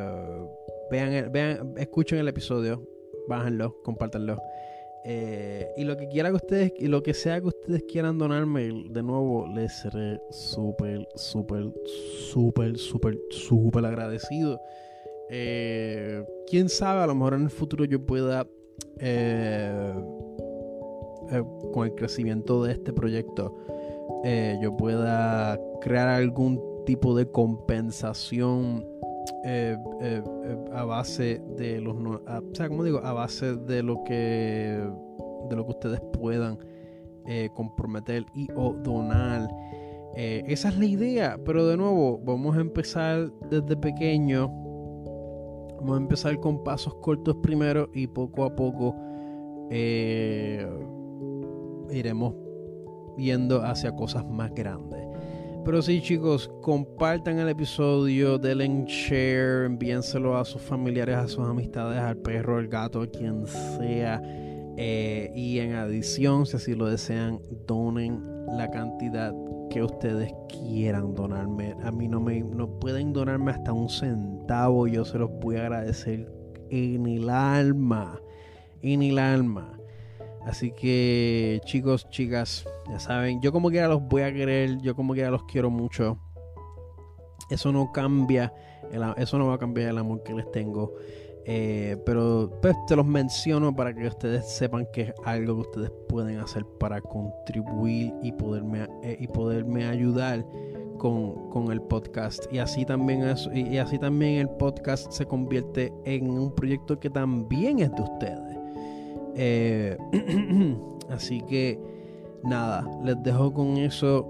vean, vean, escuchen el episodio, bájenlo, compártanlo. Eh, y lo que quiera que ustedes, y lo que sea que ustedes quieran donarme, de nuevo, les seré súper, súper, súper, súper, súper agradecido. Quién sabe, a lo mejor en el futuro yo pueda, con el crecimiento de este proyecto, yo pueda crear algún tipo de compensación eh, eh, eh, a base de los o sea como digo a base de lo que de lo que ustedes puedan comprometer y o donar esa es la idea, pero de nuevo, vamos a empezar desde pequeño. Vamos a empezar con pasos cortos primero y poco a poco iremos yendo hacia cosas más grandes. Pero sí, chicos, compartan el episodio, denle share, envíenselo a sus familiares, a sus amistades, al perro, al gato, a quien sea. Eh, y en adición, si así lo desean, donen la cantidad que ustedes quieran donarme. A mí no me no pueden donarme hasta un centavo. Yo se los voy a agradecer en el alma. En el alma. Así que chicos, chicas, ya saben, yo como quiera los voy a querer, yo como quiera los quiero mucho. Eso no cambia, eso no va a cambiar el amor que les tengo. Eh, pero pues te los menciono para que ustedes sepan que es algo que ustedes pueden hacer para contribuir y poderme, eh, y poderme ayudar con, el podcast. Y así, también y así también el podcast se convierte en un proyecto que también es de ustedes. Eh, (clears throat) así que nada, les dejo con eso.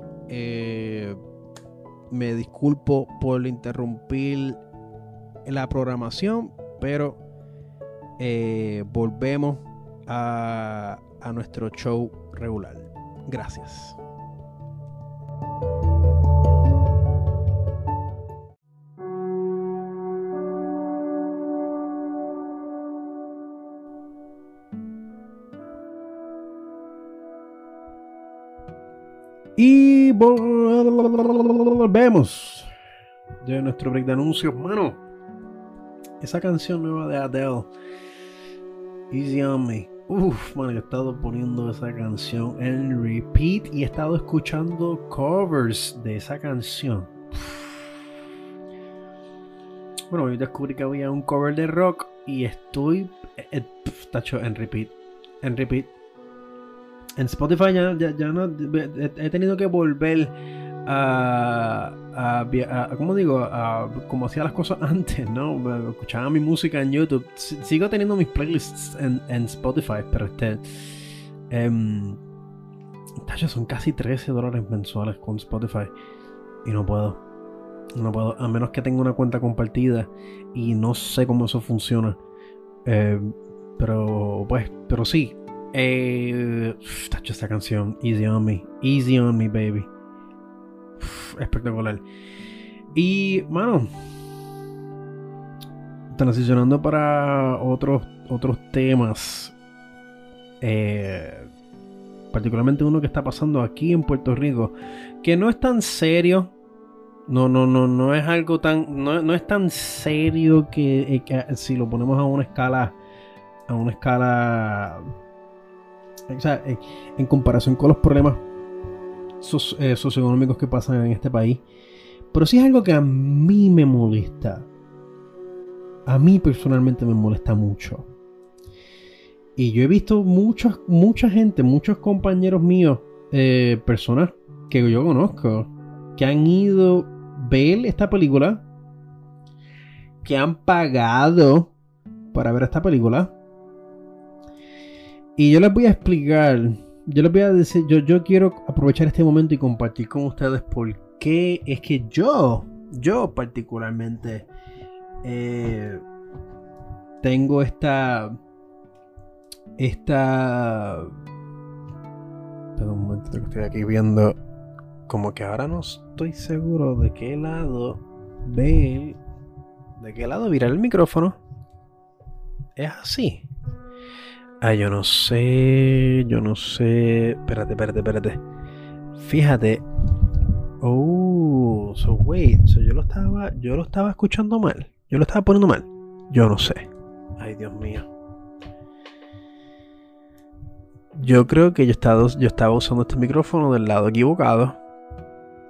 me disculpo por interrumpir la programación, pero eh, volvemos a nuestro show regular. Gracias. Volvemos de nuestro break de anuncios, mano. Esa canción nueva de Adele, Easy on Me. Uf, man, he estado poniendo esa canción en repeat y he estado escuchando covers de esa canción. Bueno, hoy descubrí que había un cover de rock y estoy eh, tacho en repeat, en repeat. En Spotify ya, ya no he tenido que volver a, a, ¿cómo digo? A, como hacía las cosas (laughs) antes, ¿no? Escuchaba mi música en YouTube. sigo teniendo mis playlists en, Spotify, pero este... Eh, son casi 13 dólares mensuales con Spotify. Y no puedo. No puedo. A menos que tenga una cuenta compartida. Y no sé cómo eso funciona. Em, pero, pues, pero sí. Eh, esta canción. Easy on me. Easy on me, baby espectacular. Y, bueno, transicionando para otros, otros temas. Eh, particularmente uno que está pasando aquí en Puerto Rico. Que no es tan serio. No, no, no, no es algo tan. No, es tan serio que, que, si lo ponemos a una escala. A una escala. O sea, en comparación con los problemas eh, socioeconómicos que pasan en este país. Pero sí es algo que a mí me molesta. A mí personalmente me molesta mucho. Y yo he visto mucha, mucha gente, muchos compañeros míos, eh, personas que yo conozco, que han ido a ver esta película, que han pagado para ver esta película. Y yo les voy a explicar yo les voy a decir, yo, yo quiero aprovechar este momento y compartir con ustedes por qué es que yo, yo particularmente, eh, tengo esta, esta, un momento que estoy aquí viendo, como que ahora no estoy seguro de qué lado ve, de qué lado virar el micrófono. Es así. Ah, yo no sé, yo no sé. Espérate, espérate, espérate. Fíjate. Oh, so wait, so yo lo estaba, yo lo estaba escuchando mal. Yo lo estaba poniendo mal. Yo no sé. Ay, Dios mío. Yo creo que yo estaba, yo estaba usando este micrófono del lado equivocado.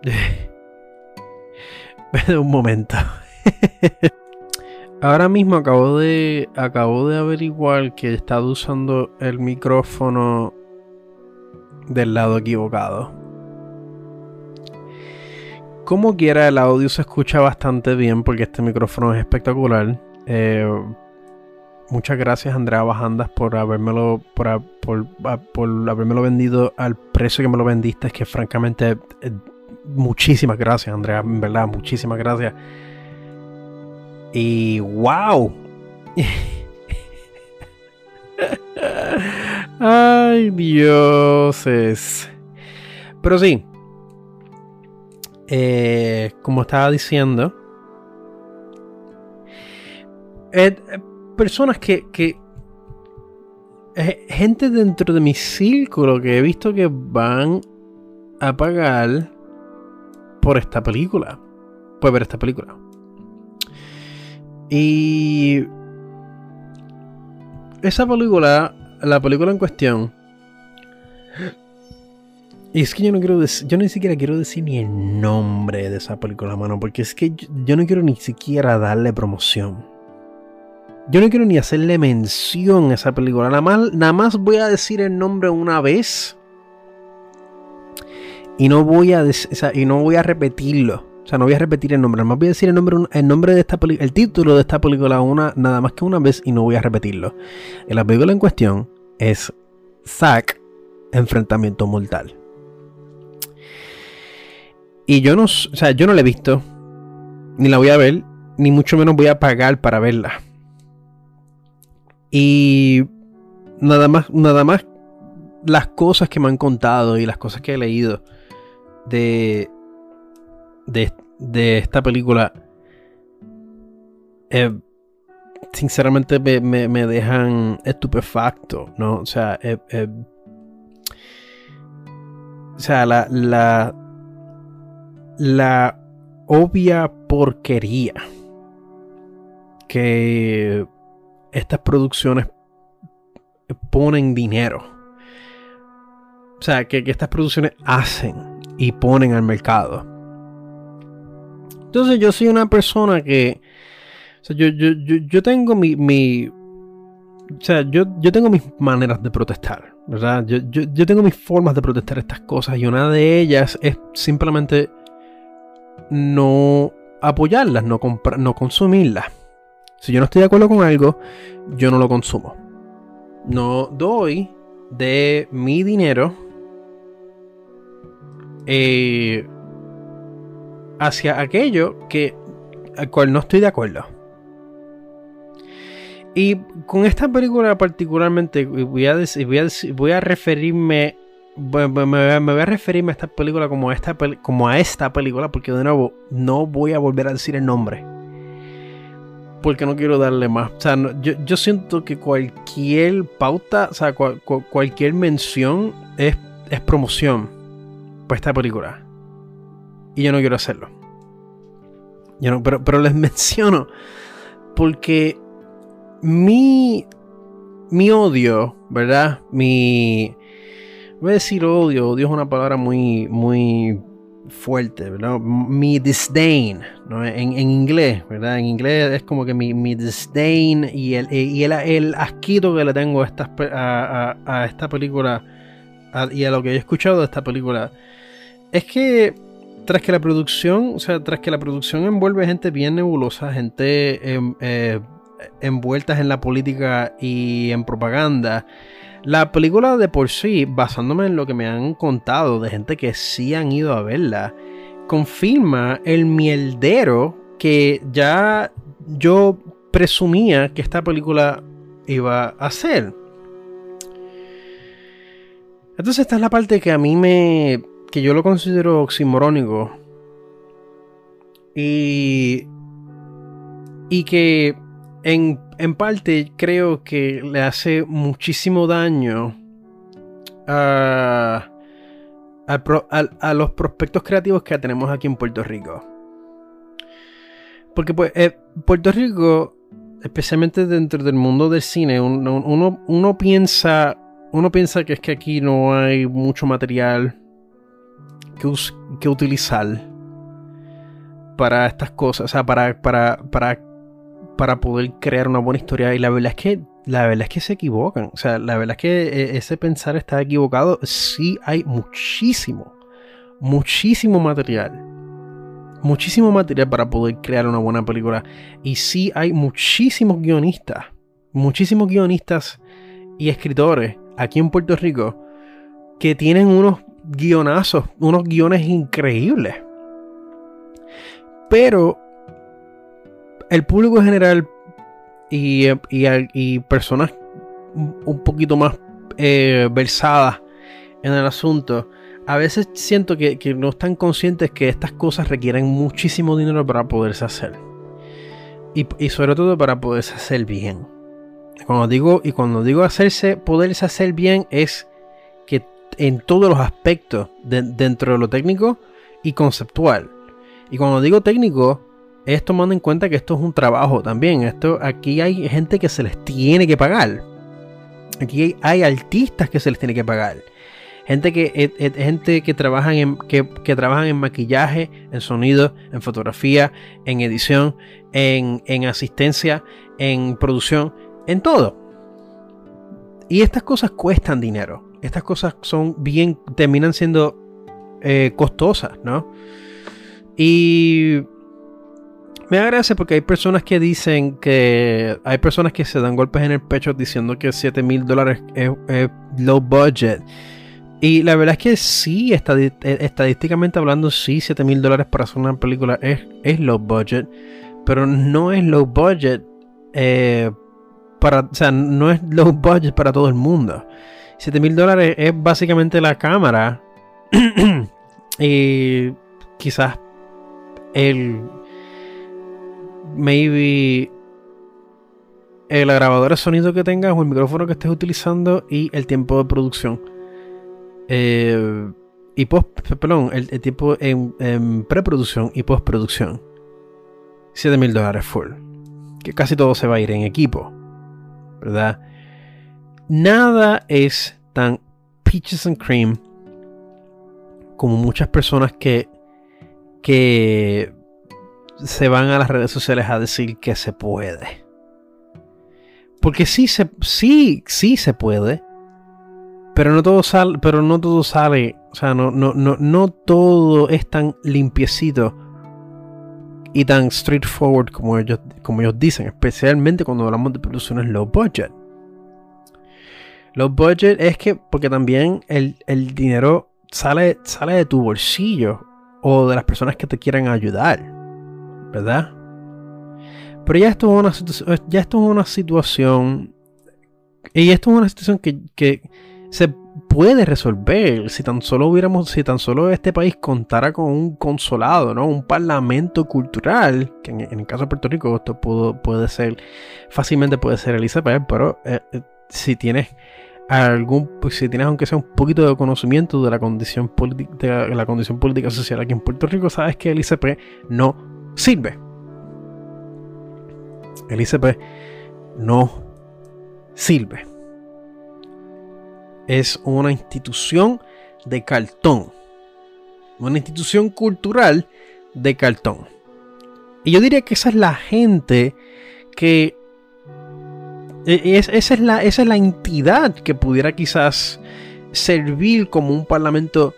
(laughs) Pero un momento. (laughs) Ahora mismo acabo de, acabo de averiguar que he estado usando el micrófono del lado equivocado. Como quiera, el audio se escucha bastante bien porque este micrófono es espectacular. Eh, muchas gracias, Andrea Bajandas, por habérmelo, por, por, vendido al precio que me lo vendiste. Es que francamente, eh, muchísimas gracias, Andrea, en verdad, muchísimas gracias. Y wow. Ay, dioses. Pero sí. Eh, como estaba diciendo. Eh, personas que, que gente dentro de mi círculo que he visto que van a pagar por esta película. Por ver esta película. Y esa película, la película en cuestión, y es que yo no quiero decir, yo ni siquiera quiero decir ni el nombre de esa película, mano, porque es que yo no quiero ni siquiera darle promoción. Yo no quiero ni hacerle mención a esa película. Nada más, nada más voy a decir el nombre una vez. Y no voy a, y no voy a repetirlo. O sea, no voy a repetir el nombre. Más voy a decir el nombre, el nombre de esta película, el título de esta película una, nada más que una vez y no voy a repetirlo. La película en cuestión es Zack Enfrentamiento Mortal. Y yo no, o sea, yo no la he visto, ni la voy a ver, ni mucho menos voy a pagar para verla. Y nada más, nada más las cosas que me han contado y las cosas que he leído de, de, esta película, eh, sinceramente me, dejan estupefacto, ¿no? O sea, eh, eh, o sea, la, la, la obvia porquería que estas producciones ponen dinero. O sea, que, estas producciones hacen y ponen al mercado. Entonces yo soy una persona que... O sea, yo, yo, tengo mi, mi... o sea, yo, yo, tengo mis maneras de protestar, ¿verdad? Yo, yo, tengo mis formas de protestar estas cosas y una de ellas es simplemente no apoyarlas, no, no consumirlas. Si yo no estoy de acuerdo con algo, yo no lo consumo. No doy de mi dinero eh, hacia aquello que al cual no estoy de acuerdo. Y con esta película particularmente voy a, voy a, referirme me, voy a a esta película como esta, como a esta película porque de nuevo no voy a volver a decir el nombre porque no quiero darle más. O sea, yo, siento que cualquier pauta, o sea, cualquier mención es, es promoción para esta película. Y yo no quiero hacerlo. Yo no, pero, pero les (laughs) menciono porque mi, mi odio, ¿verdad? Mi... Voy a decir odio, odio es una palabra muy, muy fuerte, ¿verdad? Mi disdain, ¿no? en, inglés, ¿verdad? En inglés es como que mi, mi disdain y, el, y el, el, asquito que le tengo a esta, a, esta película y a lo que he escuchado de esta película es que tras que la producción, o sea, tras que la producción envuelve gente bien nebulosa, gente em, eh, envueltas en la política y en propaganda, la película de por sí, basándome en lo que me han contado de gente que sí han ido a verla, confirma el mieldero que ya yo presumía que esta película iba a ser. Entonces esta es la parte que a mí me... que yo lo considero oximorónico. Y... Y que en, parte creo que le hace muchísimo daño a, los prospectos creativos que tenemos aquí en Puerto Rico. Porque pues eh, Puerto Rico, especialmente dentro del mundo del cine, uno, piensa, uno piensa que es que aquí no hay mucho material que, que utilizar para estas cosas, o sea, para, para, para para poder crear una buena historia. Y la verdad es que, la verdad es que se equivocan. O sea, la verdad es que eh, ese pensar está equivocado. Sí hay muchísimo, muchísimo material. Muchísimo material para poder crear una buena película. Y sí hay muchísimos guionistas. Muchísimos guionistas y escritores aquí en Puerto Rico que tienen unos guionazos, unos guiones increíbles. Pero el público en general y, y, personas un poquito más eh, versadas en el asunto, a veces siento que, que, no están conscientes que estas cosas requieren muchísimo dinero para poderse hacer. Y, y sobre todo para poderse hacer bien. Cuando digo, y cuando digo hacerse, poderse hacer bien es en todos los aspectos dentro de lo técnico y conceptual. Y cuando digo técnico, es tomando en cuenta que esto es un trabajo también. Esto, aquí hay gente que se les tiene que pagar. Aquí hay, artistas que se les tiene que pagar. Gente que, eh, eh, gente que, trabajan en, que, trabajan en maquillaje, en sonido, en fotografía, en edición, en, en asistencia, en producción en todo. Y estas cosas cuestan dinero. Estas cosas son bien, terminan siendo eh, costosas, ¿no? Y me agradece porque hay personas que dicen que hay personas que se dan golpes en el pecho diciendo que 7 mil dólares es, low budget. Y la verdad es que sí, eh, estadísticamente hablando, sí, 7 mil dólares para hacer una película es, es low budget. Pero no es low budget eh, para, o sea, no es low budget para todo el mundo. 7 mil dólares es básicamente la cámara. (clears throat) y quizás el. Maybe. El grabador de sonido que tengas o el micrófono que estés utilizando y el tiempo de producción. Eh, y post, perdón, el, tiempo en, en, preproducción y postproducción. 7 mil dólares full. Que casi todo se va a ir en equipo. ¿verdad? Nada es tan peaches and cream como muchas personas que, que se van a las redes sociales a decir que se puede. Porque sí se, sí, sí se puede. Pero no todo sale, pero no todo sale, o sea, no, no, no, no todo es tan limpiecito y tan straightforward como ellos, como ellos dicen, especialmente cuando hablamos de producciones low budget. Low budget es que, porque también el, dinero sale, sale de tu bolsillo o de las personas que te quieran ayudar, ¿verdad? Pero ya esto es una, ya esto es una situación, y esto es una situación que, que se puede resolver si tan solo hubiéramos, si tan solo este país contara con un consolado, ¿no? Un parlamento cultural, que en, el caso de Puerto Rico esto puede ser, fácilmente puede ser Elizabeth, pero eh, eh, si tienes algún, pues, si tienes aunque sea un poquito de conocimiento de la condición política, de la condición política social aquí en Puerto Rico, sabes que el ICP no sirve. El ICP no sirve es una institución de cartón. Una institución cultural de cartón. Y yo diría que esa es la gente que... E, esa, es la, esa es la entidad que pudiera quizás servir como un parlamento,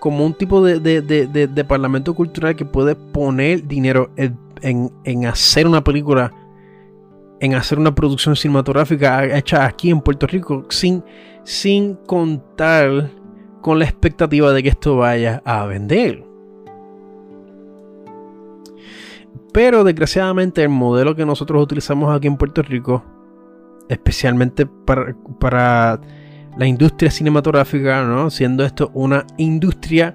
como un tipo de, parlamento cultural que puede poner dinero en, hacer una película, en hacer una producción cinematográfica hecha aquí en Puerto Rico sin contar con la expectativa de que esto vaya a vender. Pero desgraciadamente el modelo que nosotros utilizamos aquí en Puerto Rico, especialmente para, la industria cinematográfica, ¿no? siendo esto una industria,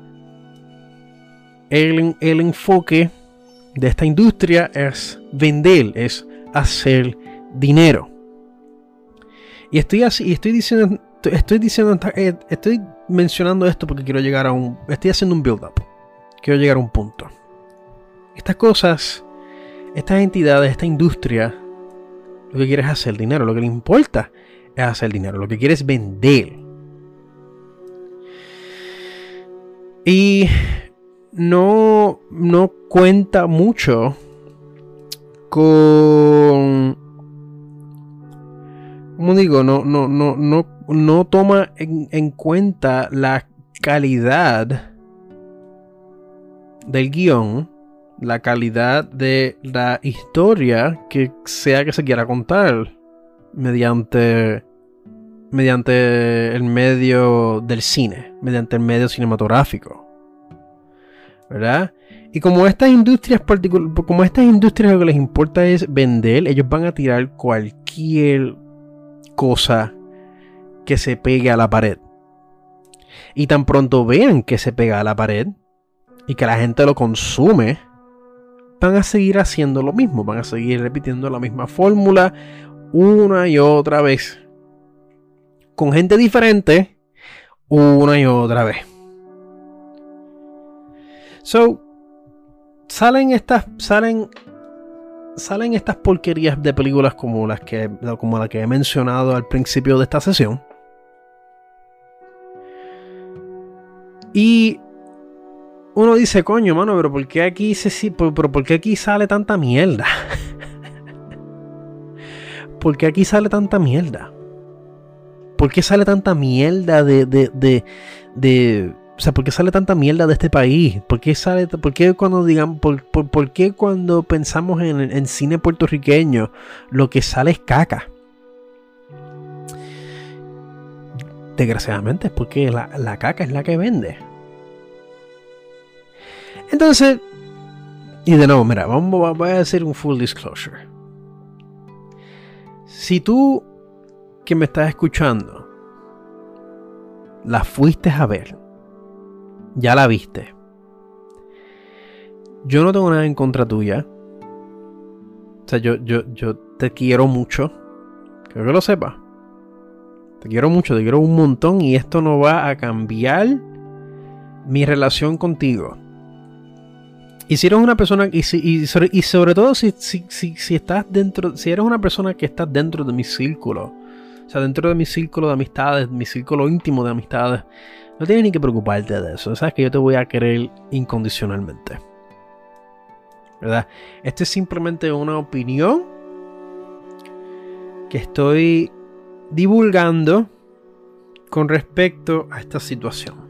el, el enfoque de esta industria es vender, es hacer dinero. Y estoy así, estoy diciendo estoy, diciendo, eh, estoy mencionando esto porque quiero llegar a un, estoy haciendo un build up. Quiero llegar a un punto. Estas cosas, estas entidades, esta industria, lo que quieres es hacer dinero, lo que le importa es hacer dinero, lo que quieres es vender. Y no, no cuenta mucho con como digo, no, no, no, no, no toma en, cuenta la calidad del guion, la calidad de la historia que sea que se quiera contar mediante mediante el medio del cine, mediante el medio cinematográfico. ¿Verdad? Y como estas industrias como estas industrias lo que les importa es vender, ellos van a tirar cualquier cosa que se pegue a la pared. Y tan pronto vean que se pega a la pared y que la gente lo consume, van a seguir haciendo lo mismo, van a seguir repitiendo la misma fórmula una y otra vez. Con gente diferente, una y otra vez. So, salen estas. Salen. Salen estas porquerías de películas como las que. como la que he mencionado al principio de esta sesión. Y uno dice, coño, mano, pero ¿por qué aquí, se, pero ¿por qué aquí sale tanta mierda? (laughs) ¿Por qué aquí sale tanta mierda? ¿Por qué sale tanta mierda de, de, de, de o sea, ¿por qué sale tanta mierda de este país? ¿Por qué sale, por qué cuando digan, por, por, qué cuando pensamos en, en, cine puertorriqueño, lo que sale es caca? Desgraciadamente es porque la, la caca es la que vende. Entonces, y de nuevo, mira, vamos, voy a decir un full disclosure. Si tú que me estás escuchando la fuiste a ver, ya la viste. Yo no tengo nada en contra tuya. O sea, yo, yo, yo te quiero mucho. Quiero que lo sepas. Te quiero mucho, te quiero un montón y esto no va a cambiar mi relación contigo. Y si eres una persona, y, sobre, todo si, si, estás dentro, si eres una persona que está dentro de mi círculo, o sea, dentro de mi círculo de amistades, mi círculo íntimo de amistades, no tienes ni que preocuparte de eso. Sabes que yo te voy a querer incondicionalmente. ¿Verdad? Esto es simplemente una opinión que estoy divulgando con respecto a esta situación.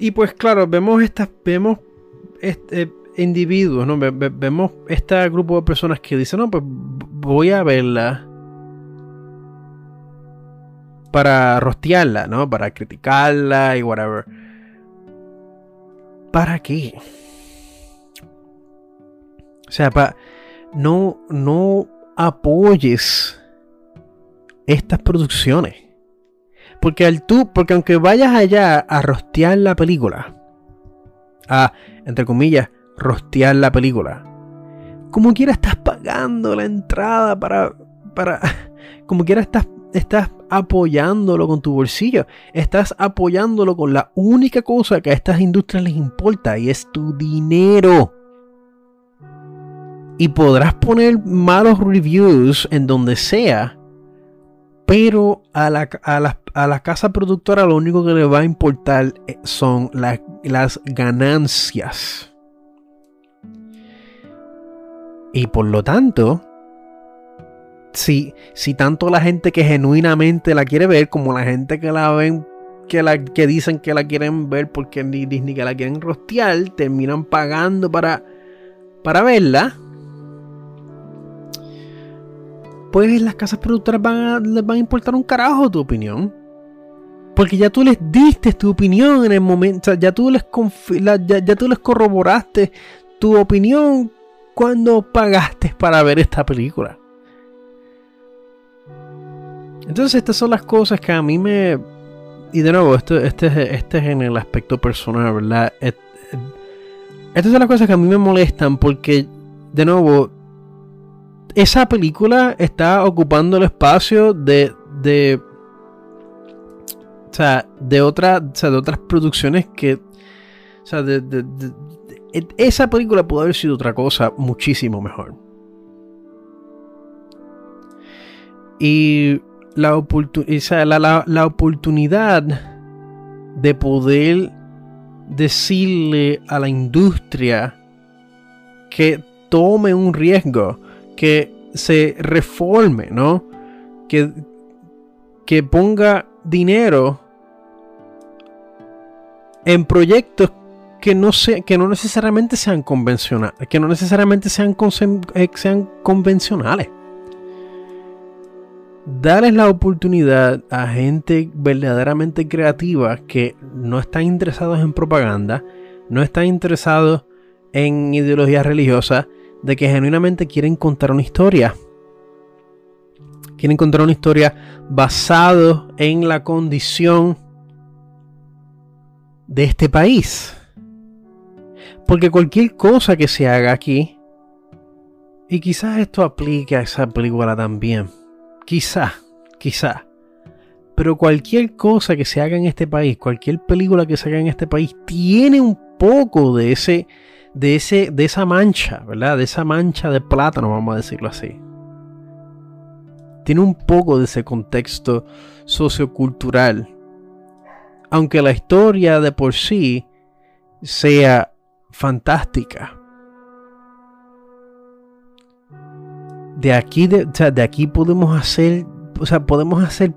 Y pues claro, vemos estas, vemos este, individuos, ¿no? vemos este grupo de personas que dicen, no, pues voy a verla para rostearla, ¿no? Para criticarla y whatever. ¿Para qué? O sea, para no, no apoyes estas producciones. Porque al tú, porque aunque vayas allá a rostear la película, a, entre comillas, rostear la película, como quiera estás pagando la entrada para, para, (laughs) como quiera estás, estás apoyándolo con tu bolsillo, estás apoyándolo con la única cosa que a estas industrias les importa y es tu dinero. Y podrás poner malos reviews en donde sea, pero a la, a la, casa productora lo único que le va a importar eh, son las ganancias. Y por lo tanto, si, si tanto la gente que genuinamente la quiere ver como la gente que la ven que, la, que dicen que la quieren ver porque Disney que la quieren rostear, terminan pagando para, para verla pues las casas productoras van a, les van a importar un carajo tu opinión. Porque ya tú les diste tu opinión en el momento, ya tú les, ya, tú les corroboraste tu opinión cuando pagaste para ver esta película. Entonces estas son las cosas que a mí me... Y de nuevo, esto, este, este es en el aspecto personal, ¿verdad? Estas son las cosas que a mí me molestan porque, de nuevo, esa película está ocupando el espacio de, de o sea, de, o sea, de otras producciones que, o sea, de, de, esa película pudo haber sido otra cosa muchísimo mejor. Y la, la, la oportunidad de poder decirle a la industria que tome un riesgo que se reforme, ¿no? Que, que ponga dinero en proyectos que no, que no necesariamente sean convencionales, que no necesariamente sean, eh, sean convencionales. darles la oportunidad a gente verdaderamente creativa que no están interesados en propaganda, no están interesados en ideología religiosa, de que genuinamente quieren contar una historia. Quieren contar una historia basado en la condición de este país. Porque cualquier cosa que se haga aquí, y quizás esto aplique a esa película también, quizás, quizás, pero cualquier cosa que se haga en este país, cualquier película que se haga en este país, tiene un poco de ese, de ese, de esa mancha, ¿verdad? De esa mancha de plátano, vamos a decirlo así. Tiene un poco de ese contexto sociocultural. Aunque la historia de por sí sea fantástica. De aquí, de, de aquí podemos hacer, o sea, podemos hacer,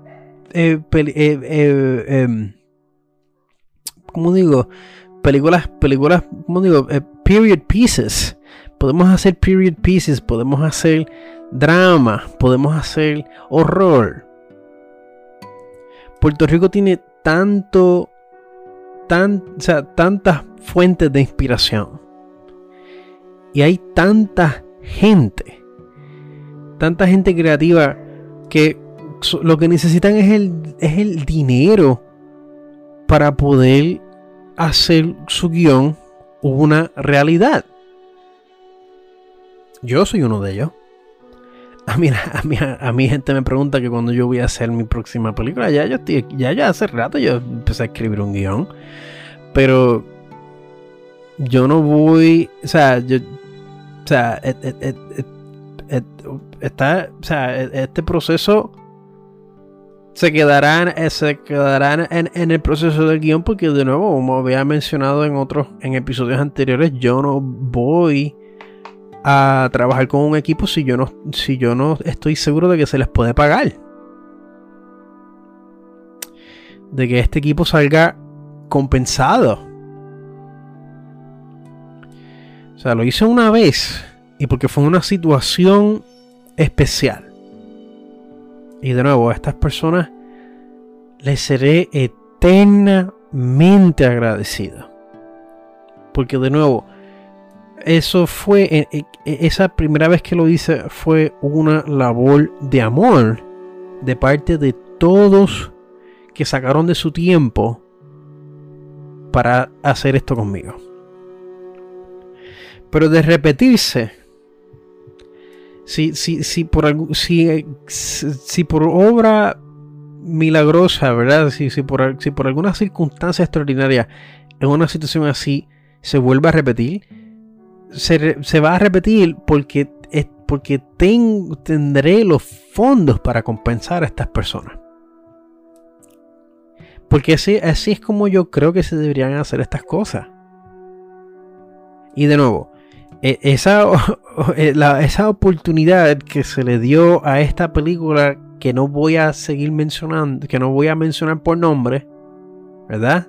eh, eh, eh, em, ¿cómo digo? Películas, películas, ¿cómo digo? Period pieces. Podemos hacer period pieces, podemos hacer drama, podemos hacer horror. Puerto Rico tiene tanto, tan, tantas fuentes de inspiración. Y hay tanta gente, tanta gente creativa que lo que necesitan es el, es el dinero para poder hacer su guion una realidad. Yo soy uno de ellos. (laughs) A mí, a, mí, gente me pregunta que cuando yo voy a hacer mi próxima película, ya yo estoy, ya, ya hace rato yo empecé a escribir un guion. Pero yo no voy, o sea, yo, o sea, está, o sea, este proceso se quedarán, eh, se quedarán en, el proceso del guion porque de nuevo, como había mencionado en otros, en episodios anteriores, yo no voy a trabajar con un equipo si yo no, si yo no estoy seguro de que se les puede pagar. De que este equipo salga compensado. O sea, lo hice una vez y porque fue una situación especial. Y de nuevo, a estas personas les seré eternamente agradecido. Porque de nuevo, eso fue, e, e, esa primera vez que lo hice fue una labor de amor de parte de todos que sacaron de su tiempo para hacer esto conmigo. Pero de repetirse, si, si, si, por, si, si por obra milagrosa, ¿verdad? Si, si, por, si por alguna circunstancia extraordinaria en una situación así se vuelve a repetir, se, se va a repetir porque, porque tendré los fondos para compensar a estas personas. Porque así, así es como yo creo que se deberían hacer estas cosas. Y de nuevo, esa, (laughs) e, esa oportunidad que se le dio a esta película que no voy a seguir mencionando, que no voy a mencionar por nombre, ¿verdad?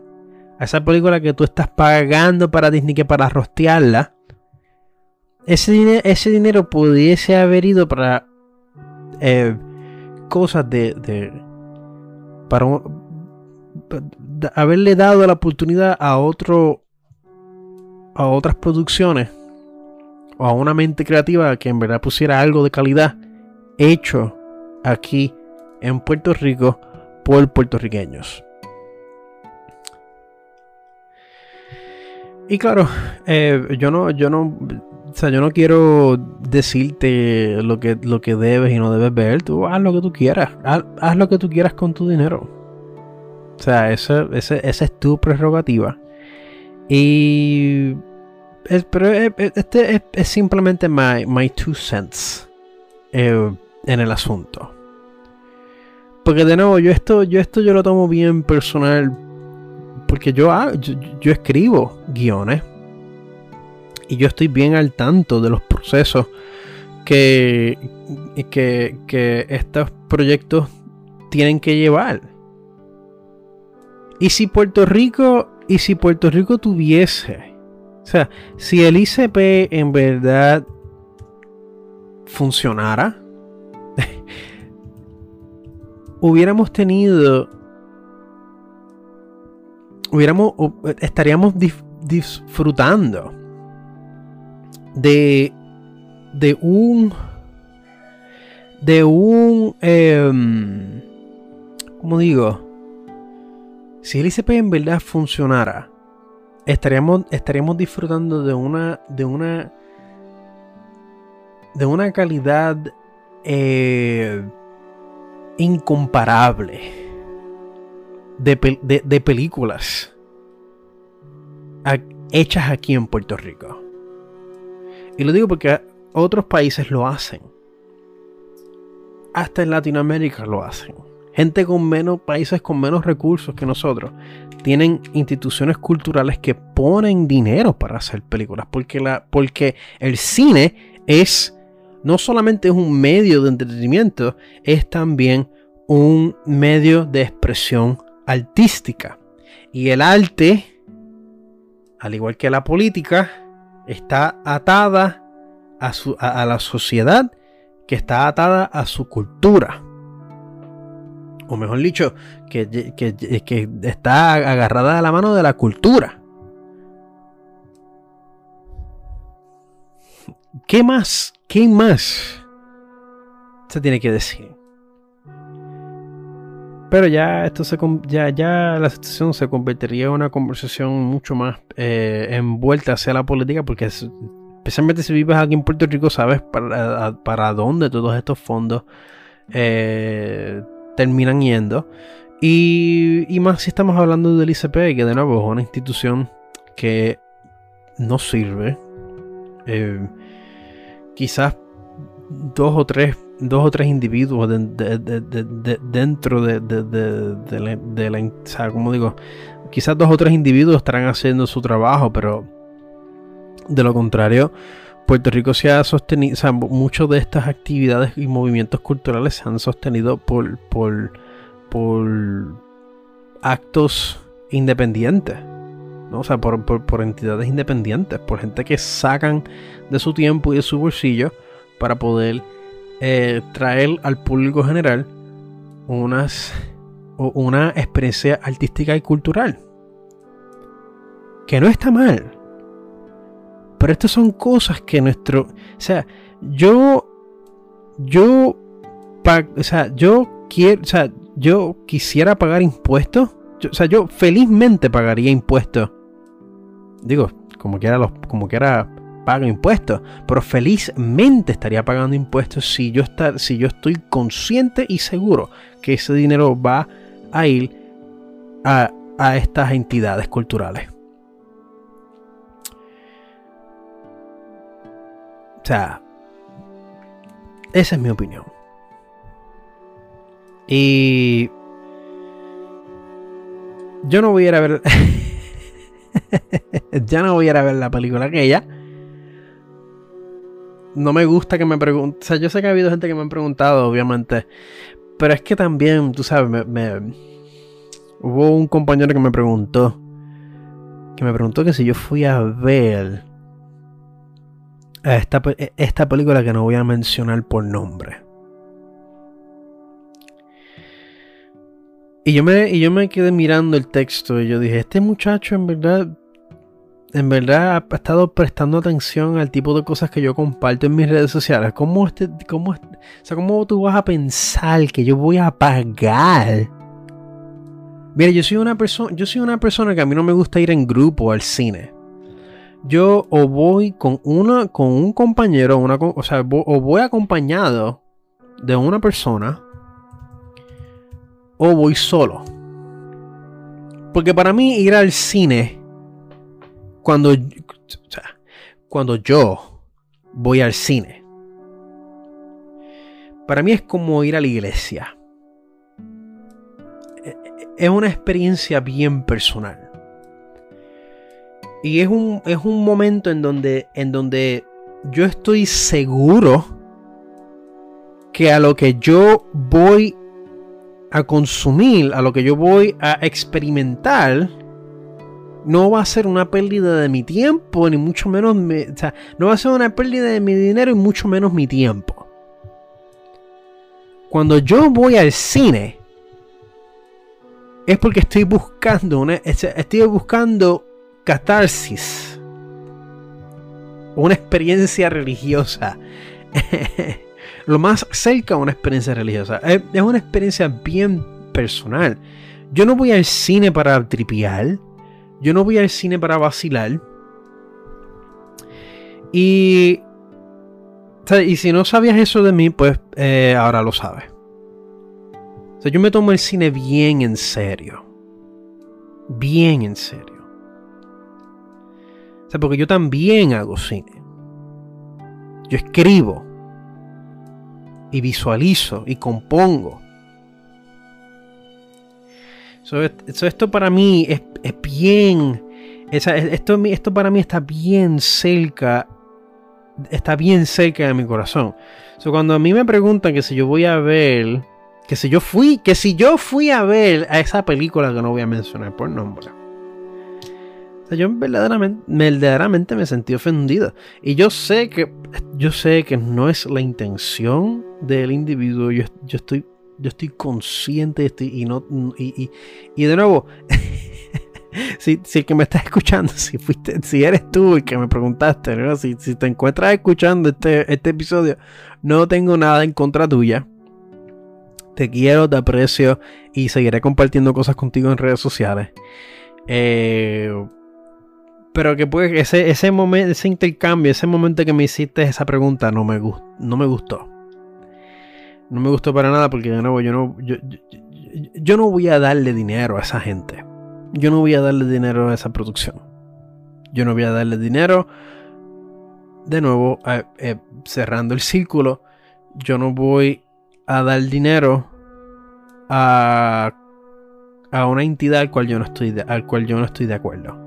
A esa película que tú estás pagando para Disney que para rostearla. Ese, ese dinero pudiese haber ido para eh, cosas de, de para haberle dado la oportunidad a otro a otras producciones o a una mente creativa que en verdad pusiera algo de calidad hecho aquí en Puerto Rico por puertorriqueños. Y claro, eh, yo no, yo no, o sea, yo no quiero decirte lo que, lo que debes y no debes ver. Tú haz lo que tú quieras, haz, lo que tú quieras con tu dinero. O sea, esa es tu prerrogativa. Y pero este es, simplemente my, my, two cents eh, en el asunto. Porque de nuevo, yo esto, yo esto yo lo tomo bien personal. Porque yo, yo, escribo guiones. Y yo estoy bien al tanto de los procesos que, que, que estos proyectos tienen que llevar. Y si Puerto Rico, y si Puerto Rico tuviese o sea, si el ICP en verdad funcionara, (laughs) hubiéramos tenido hubiéramos estaríamos disfrutando de de un de un eh, ¿cómo digo? Si el ICP en verdad funcionara, estaríamos, estaríamos disfrutando de una de una de una calidad eh, incomparable de, películas hechas aquí en Puerto Rico. Y lo digo porque otros países lo hacen. Hasta en Latinoamérica lo hacen. Gente con menos, países con menos recursos que nosotros, tienen instituciones culturales que ponen dinero para hacer películas. Porque, la, porque el cine es no solamente es un medio de entretenimiento, es también un medio de expresión artística. Y el arte, al igual que la política, está atada a, su, a, la sociedad, que está atada a su cultura. O mejor dicho, que, que, que está agarrada a la mano de la cultura. ¿Qué más? ¿Qué más se tiene que decir? Pero ya esto se ya, ya la situación se convertiría en una conversación mucho más eh, envuelta hacia la política, porque especialmente si vives aquí en Puerto Rico, sabes para, para dónde todos estos fondos eh, terminan yendo. Y, y, más si estamos hablando del ICP, que de nuevo es una institución que no sirve. Eh, quizás dos o tres, dos o tres individuos dentro de, la, o sea, como digo, quizás dos o tres individuos estarán haciendo su trabajo, pero de lo contrario, Puerto Rico se ha sostenido, o sea, muchas de estas actividades y movimientos culturales se han sostenido por, por, por actos independientes. O sea, por, entidades independientes, por gente que sacan de su tiempo y de su bolsillo para poder eh, traer al público general unas, una experiencia artística y cultural. Que no está mal. Pero estas son cosas que nuestro... O sea, yo... Yo... o sea, yo quiero... O sea, yo quisiera pagar impuestos. o sea, yo felizmente pagaría impuestos digo, como quiera, los, como quiera pago impuestos, pero felizmente estaría pagando impuestos si yo, estar, si yo estoy consciente y seguro que ese dinero va a ir a, a estas entidades culturales. O sea, esa es mi opinión. Y yo no voy a ir a ver (laughs) ya no voy a ir a ver la película aquella. No me gusta que me pregunten. O sea, yo sé que ha habido gente que me ha preguntado, obviamente. Pero es que también, tú sabes, me, hubo un compañero que me preguntó. Que me preguntó que si yo fui a ver esta, esta película que no voy a mencionar por nombre. Y yo, me, y yo me quedé mirando el texto y yo dije, este muchacho en verdad, en verdad ha estado prestando atención al tipo de cosas que yo comparto en mis redes sociales. ¿Cómo, este, cómo, o sea, ¿cómo tú vas a pensar que yo voy a pagar? Mira, yo soy una persona, yo soy una persona que a mí no me gusta ir en grupo al cine. Yo o voy con una, con un compañero, una, o sea, o voy acompañado de una persona o voy solo. Porque para mí ir al cine, cuando, cuando yo voy al cine, para mí es como ir a la iglesia. Es una experiencia bien personal. Y es un, es un momento en donde, en donde yo estoy seguro que a lo que yo voy a consumir, a lo que yo voy a experimentar, no va a ser una pérdida de mi tiempo, ni mucho menos, no va a ser una pérdida de mi dinero y mucho menos mi tiempo. Cuando yo voy al cine, es porque estoy buscando una, estoy buscando catarsis, una experiencia religiosa. (laughs) Lo más cerca a una experiencia religiosa. Es, una experiencia bien personal. Yo no voy al cine para tripiar. Yo no voy al cine para vacilar. Y, y si no sabías eso de mí, pues eh, ahora lo sabes yo me tomo el cine bien en serio. Bien en serio. O sea, porque yo también hago cine. Yo escribo. Y visualizo y compongo. esto para mí es, bien. esto, esto para mí está bien cerca. Está bien cerca de mi corazón. cuando a mí me preguntan que si yo voy a ver que si yo fui, que si yo fui a ver a esa película que no voy a mencionar por nombre. Yo verdaderamente, me sentí ofendido. Y yo sé que yo sé que no es la intención del individuo. Yo, estoy, yo estoy consciente estoy, y no y, y, de nuevo. (laughs) si, si, el que me estás escuchando, (laughs) si fuiste, si eres tú el que me preguntaste, si, si, te encuentras escuchando este, este episodio, no tengo nada en contra tuya. Te quiero, te aprecio y seguiré compartiendo cosas contigo en redes sociales. Eh, pero que pues ese, ese momento, ese intercambio, ese momento que me hiciste esa pregunta no me, no me gustó. No me gustó para nada porque de nuevo yo no, yo, yo, no voy a darle dinero a esa gente. Yo no voy a darle dinero a esa producción. Yo no voy a darle dinero. De nuevo, eh, cerrando el círculo, yo no voy a dar dinero a, a una entidad al cual yo no estoy al cual yo no estoy de acuerdo.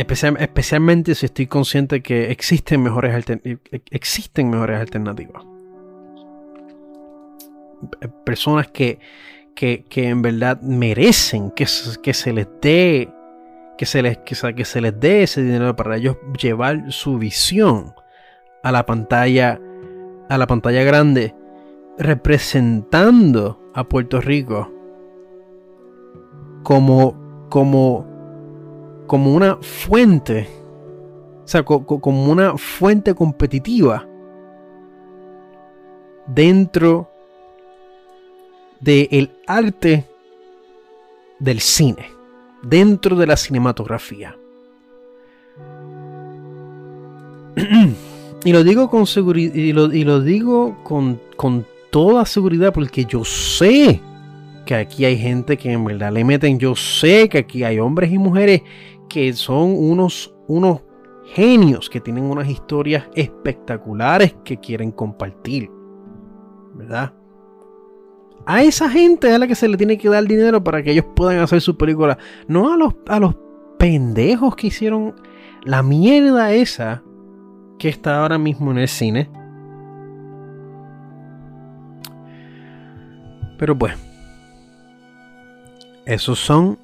Especialmente si estoy consciente que existen mejores, existen mejores alternativas. Personas que, que, en verdad merecen que, que se les dé que se les, que, que se les dé ese dinero para ellos llevar su visión a la pantalla a la pantalla grande representando a Puerto Rico como, como, como una fuente, o sea, como una fuente competitiva dentro del arte del cine, dentro de la cinematografía. (clears throat) y lo digo con seguridad, y lo, y lo digo con, con toda seguridad porque yo sé que aquí hay gente que en verdad le meten. Yo sé que aquí hay hombres y mujeres que son unos, unos genios que tienen unas historias espectaculares que quieren compartir. ¿Verdad? A esa gente a la que se le tiene que dar dinero para que ellos puedan hacer su película. No a los, a los pendejos que hicieron la mierda esa que está ahora mismo en el cine. Pero pues, esos son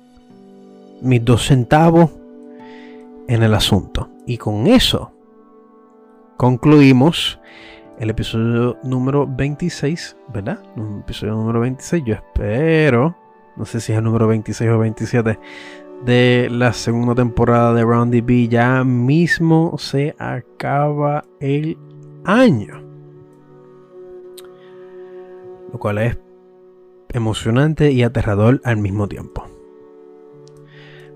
mis dos centavos en el asunto. Y con eso concluimos el episodio número 26, ¿verdad? El episodio número 26, yo espero, no sé si es el número 26 o 27 de la segunda temporada de Roundy B. Ya mismo se acaba el año. Lo cual es emocionante y aterrador al mismo tiempo.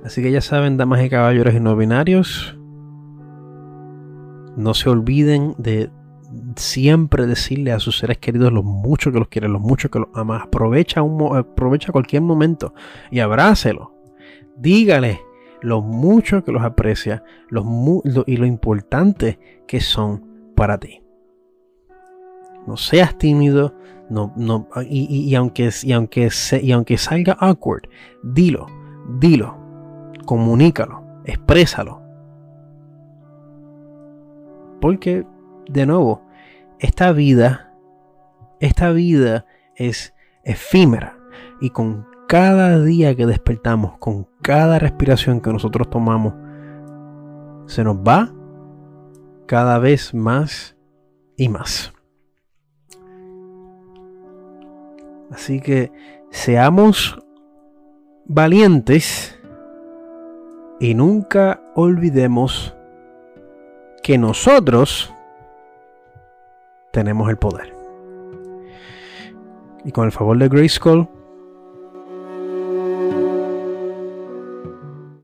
Así que ya saben, damas y caballeros y no binarios, no se olviden de siempre decirle a sus seres queridos lo mucho que los quieren, lo mucho que los amas. Aprovecha, un, aprovecha cualquier momento y abrácelo. Dígale lo mucho que los aprecia y lo importante que son para ti. No seas tímido, no, no, y, aunque, y, aunque y aunque salga awkward, dilo, dilo, comunícalo, exprésalo. Porque, de nuevo, esta vida, esta vida es efímera y con cada día que despertamos, con cada respiración que nosotros tomamos, se nos va cada vez más y más. Así que seamos valientes y nunca olvidemos que nosotros tenemos el poder. Y con el favor de Grayskull,